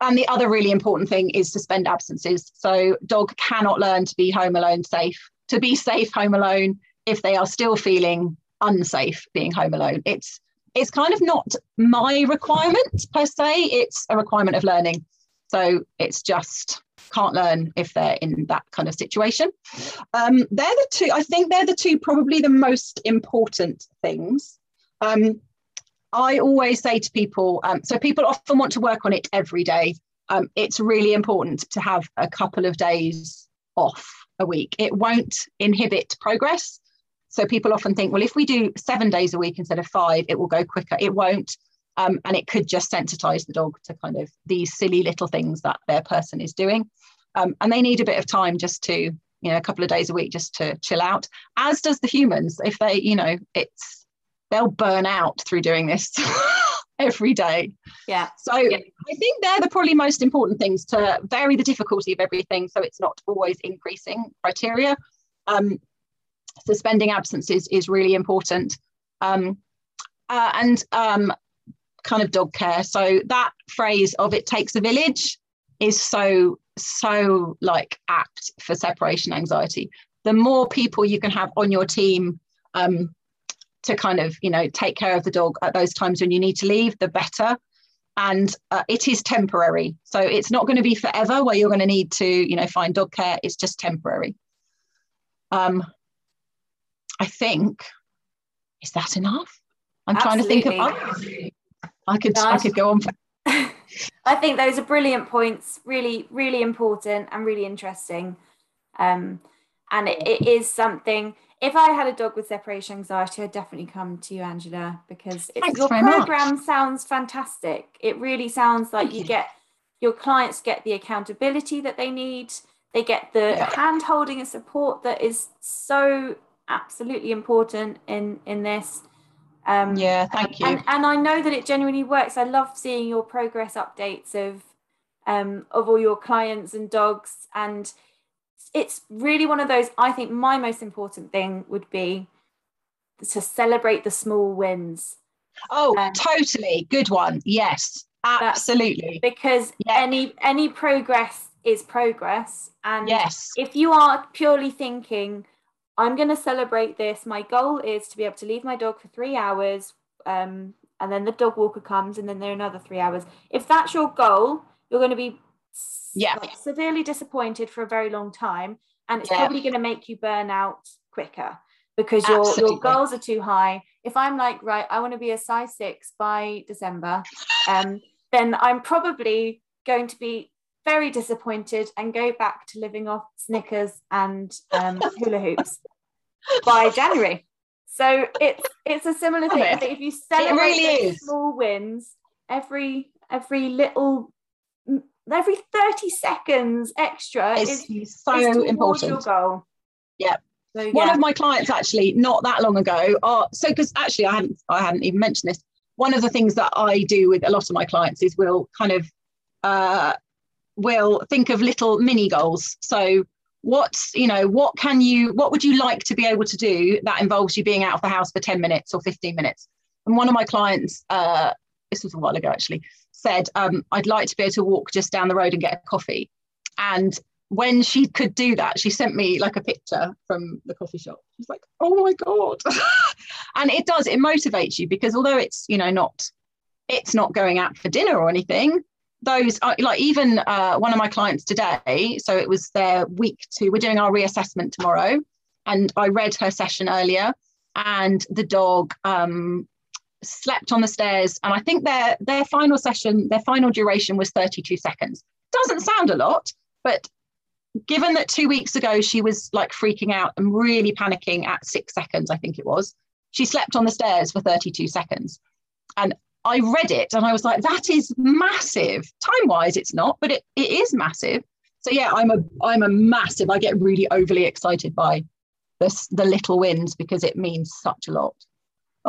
and the other really important thing is suspend absences. So dog cannot learn to be home alone safe, to be safe home alone if they are still feeling unsafe being home alone. It's it's kind of not my requirement per se, it's a requirement of learning. So it's just can't learn if they're in that kind of situation. Um, they're the two, I think they're the two probably the most important things. Um, I always say to people, um, so people often want to work on it every day. Um, it's really important to have a couple of days off a week. It won't inhibit progress. So people often think, well, if we do seven days a week instead of five, it will go quicker. It won't. Um, and it could just sensitize the dog to kind of these silly little things that their person is doing. Um, and they need a bit of time just to, you know, a couple of days a week just to chill out, as does the humans. If they, you know, it's, they'll burn out through doing this. every day. Yeah. So yeah. I think they're the probably most important things to vary the difficulty of everything so it's not always increasing criteria. Um, suspending absences is really important. Um, uh, and um, kind of dog care. So that phrase of it takes a village is so, so like apt for separation anxiety. The more people you can have on your team um, to kind of, you know, take care of the dog at those times when you need to leave, the better. And uh, it is temporary. So it's not going to be forever where you're going to need to, you know, find dog care. It's just temporary. Um, I think, is that enough? I'm Absolutely. trying to think of. I could I could go on. For- I think those are brilliant points. Really, really important and really interesting. Um, and it, it is something. If I had a dog with separation anxiety, I'd definitely come to you, Angela, because your program much. sounds fantastic. It really sounds like you, you get your clients get the accountability that they need. They get the yeah. hand holding and support that is so absolutely important in in this. Um, yeah, thank you. And, and, I know that it genuinely works. I love seeing your progress updates of um, of all your clients and dogs, and it's really one of those. I think my most important thing would be to celebrate the small wins. Oh, um, totally, good one. Yes, absolutely. Because yeah. any any progress is progress, and yes, if you are purely thinking I'm going to celebrate this. My goal is to be able to leave my dog for three hours, um, and then the dog walker comes, and then there are another three hours. If that's your goal, you're going to be yeah like, severely disappointed for a very long time, and it's yeah. probably going to make you burn out quicker because your your goals are too high. If I'm like right, I want to be a size six by December, um, then I'm probably going to be very disappointed and go back to living off Snickers and um, hula hoops by January. So it's it's a similar thing. If you celebrate really small wins, every every little every 30 seconds extra it's is so important your goal yeah so, yeah. One of my clients actually not that long ago. Uh, so because actually I hadn't I hadn't even mentioned this. One of the things that I do with a lot of my clients is we'll kind of uh, will think of little mini goals. So what's you know what can you what would you like to be able to do that involves you being out of the house for 10 minutes or 15 minutes and one of my clients uh, this was a while ago actually said um, i'd like to be able to walk just down the road and get a coffee and when she could do that, she sent me like a picture from the coffee shop. She's like, oh my God. and it does, it motivates you because although it's, you know, not, it's not going out for dinner or anything, those are like even uh, one of my clients today. So it was their week two, we're doing our reassessment tomorrow. And I read her session earlier and the dog um, slept on the stairs. And I think their, their final session, their final duration was 32 seconds. Doesn't sound a lot, but given that two weeks ago she was like freaking out and really panicking at six seconds, I think it was, she slept on the stairs for 32 seconds. And I read it and I was like, that is massive. Time wise, it's not, but it, it is massive. So yeah, I'm a I'm a massive, I get really overly excited by this the little wins because it means such a lot.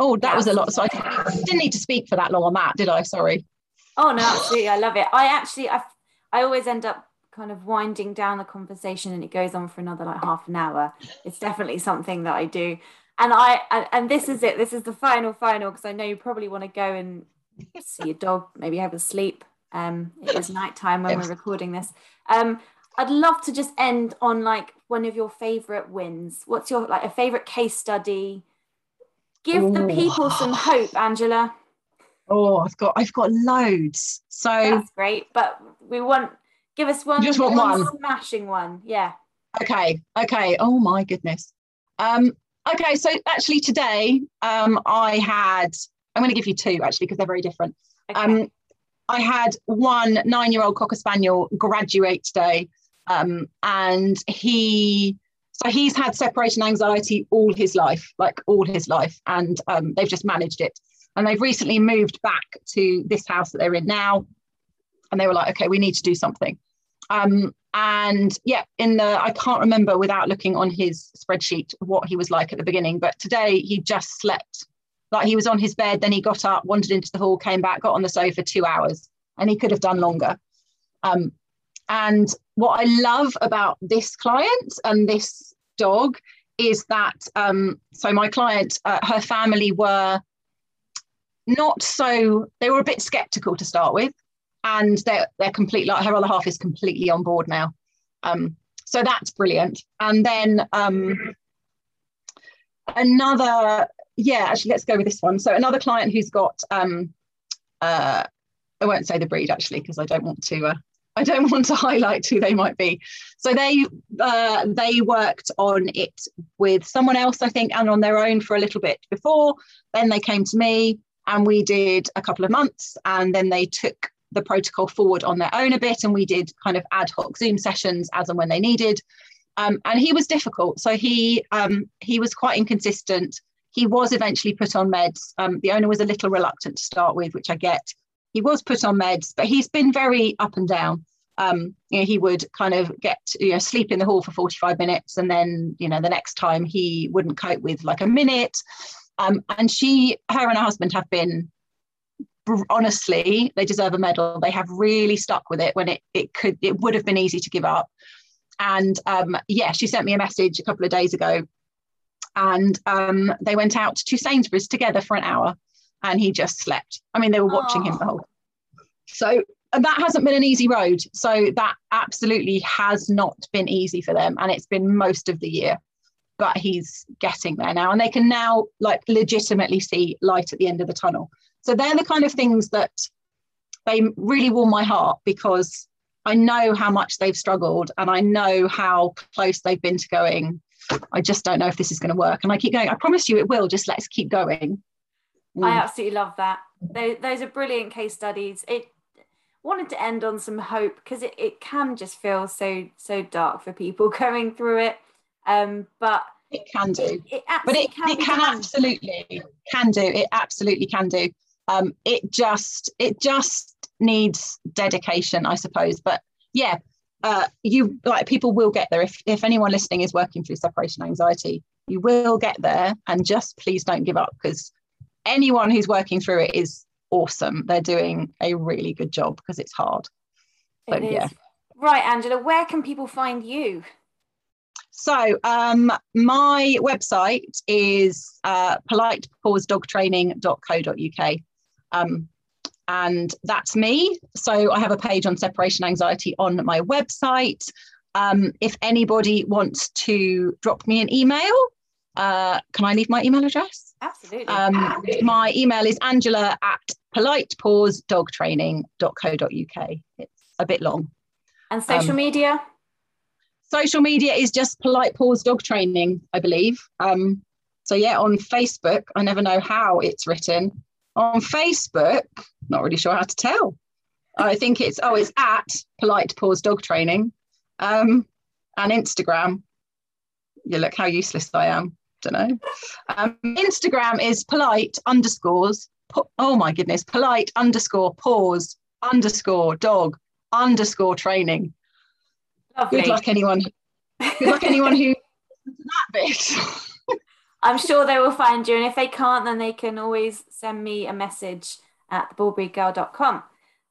Oh, that was a lot. So I didn't need to speak for that long on that, did I? Sorry. Oh no, absolutely. I love it. I actually I I always end up kind of winding down the conversation and it goes on for another like half an hour it's definitely something that i do and i and, and this is it this is the final final because i know you probably want to go and see your dog maybe have a sleep um it is nighttime when we're recording this um i'd love to just end on like one of your favorite wins what's your like a favorite case study give Ooh. the people some hope angela oh i've got i've got loads so that's great but we want Give us one. Just want one, one. Smashing one. Yeah. Okay. Okay. Oh my goodness. Um, okay. So actually today, um, I had, I'm going to give you two actually, because they're very different. Okay. Um, I had one nine-year-old cocker spaniel graduate today, um, and he so he's had separation anxiety all his life, like all his life, and um, they've just managed it. And they've recently moved back to this house that they're in now, and they were like, okay, we need to do something. Um, and yeah, in the I can't remember without looking on his spreadsheet what he was like at the beginning, but today he just slept. Like he was on his bed, then he got up, wandered into the hall, came back, got on the sofa two hours, and he could have done longer. Um, and what I love about this client and this dog is that um, so my client, uh, her family were not so they were a bit skeptical to start with and they're they're completely like her other half is completely on board now. Um, so that's brilliant. And then um, another, yeah, actually, let's go with this one. So another client who's got, um, uh, I won't say the breed actually because I don't want to. Uh, I don't want to highlight who they might be. So they uh, they worked on it with someone else, I think, and on their own for a little bit before. Then they came to me, and we did a couple of months, and then they took the protocol forward on their own a bit and we did kind of ad hoc zoom sessions as and when they needed. Um, and he was difficult. So he um, he was quite inconsistent. He was eventually put on meds. Um, the owner was a little reluctant to start with which i get. He was put on meds but he's been very up and down um, you know, he would kind of get you know sleep in the hall for 45 minutes and then you know the next time he wouldn't cope with like a minute um, and she her and her husband have been honestly, they deserve a medal. They have really stuck with it when it it could it would have been easy to give up. And um, yeah, she sent me a message a couple of days ago, and um, they went out to Sainsbury's together for an hour, and he just slept. I mean, they were watching Aww. him the whole. So that hasn't been an easy road. So that absolutely has not been easy for them, and it's been most of the year. But he's getting there now, and they can now like legitimately see light at the end of the tunnel. So they're the kind of things that they really warm my heart because I know how much they've struggled and I know how close they've been to going. I just don't know if this is going to work. And I keep going, I promise you it will, just let's keep going. Mm. I absolutely love that. Those, are brilliant case studies. It wanted to end on some hope because it, it can just feel so so dark for people going through it. Um, but it can do. It but it can, it can absolutely can do. It absolutely can do um, it just it just needs dedication, I suppose. But yeah, uh, you like people will get there. If if anyone listening is working through separation anxiety, you will get there. And just please don't give up because anyone who's working through it is awesome. They're doing a really good job because it's hard. So It is. yeah. Right, Angela, where can people find you? So um, my website is uh, politepawsdogtraining.co.uk. Um, and that's me. So I have a page on separation anxiety on my website. Um, if anybody wants to drop me an email, uh, can I leave my email address? Absolutely. Um, my email is angela at politepawsdogtraining.co.uk. It's a bit long. and social um, media? social media is just polite paws dog training i believe um so yeah on facebook i never know how it's written on facebook not really sure how to tell i think it's oh it's at polite paws dog training um and instagram you look how useless i am don't know um, instagram is polite underscores po- oh my goodness polite underscore paws underscore dog underscore training Lovely. good luck anyone good luck anyone who that bit I'm sure they will find you. And if they can't, then they can always send me a message at theballbreedgirl.com.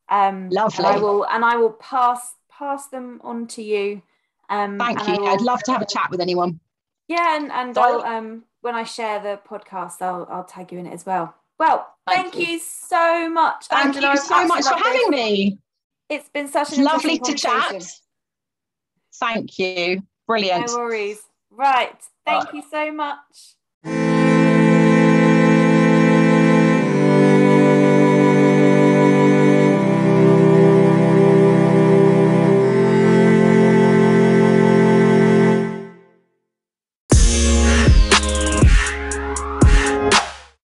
Um, Lovely. And I will, and I will pass pass them on to you. Um, thank you will- i'd love to have a chat with anyone Yeah, and, and I'll um when I share the podcast, I'll I'll tag you in it as well. Well, thank, Thank you. you. so much, thank Angela. you so much for having me It's been such an lovely to chat thank you brilliant No worries. Right. Thank Right. you so much.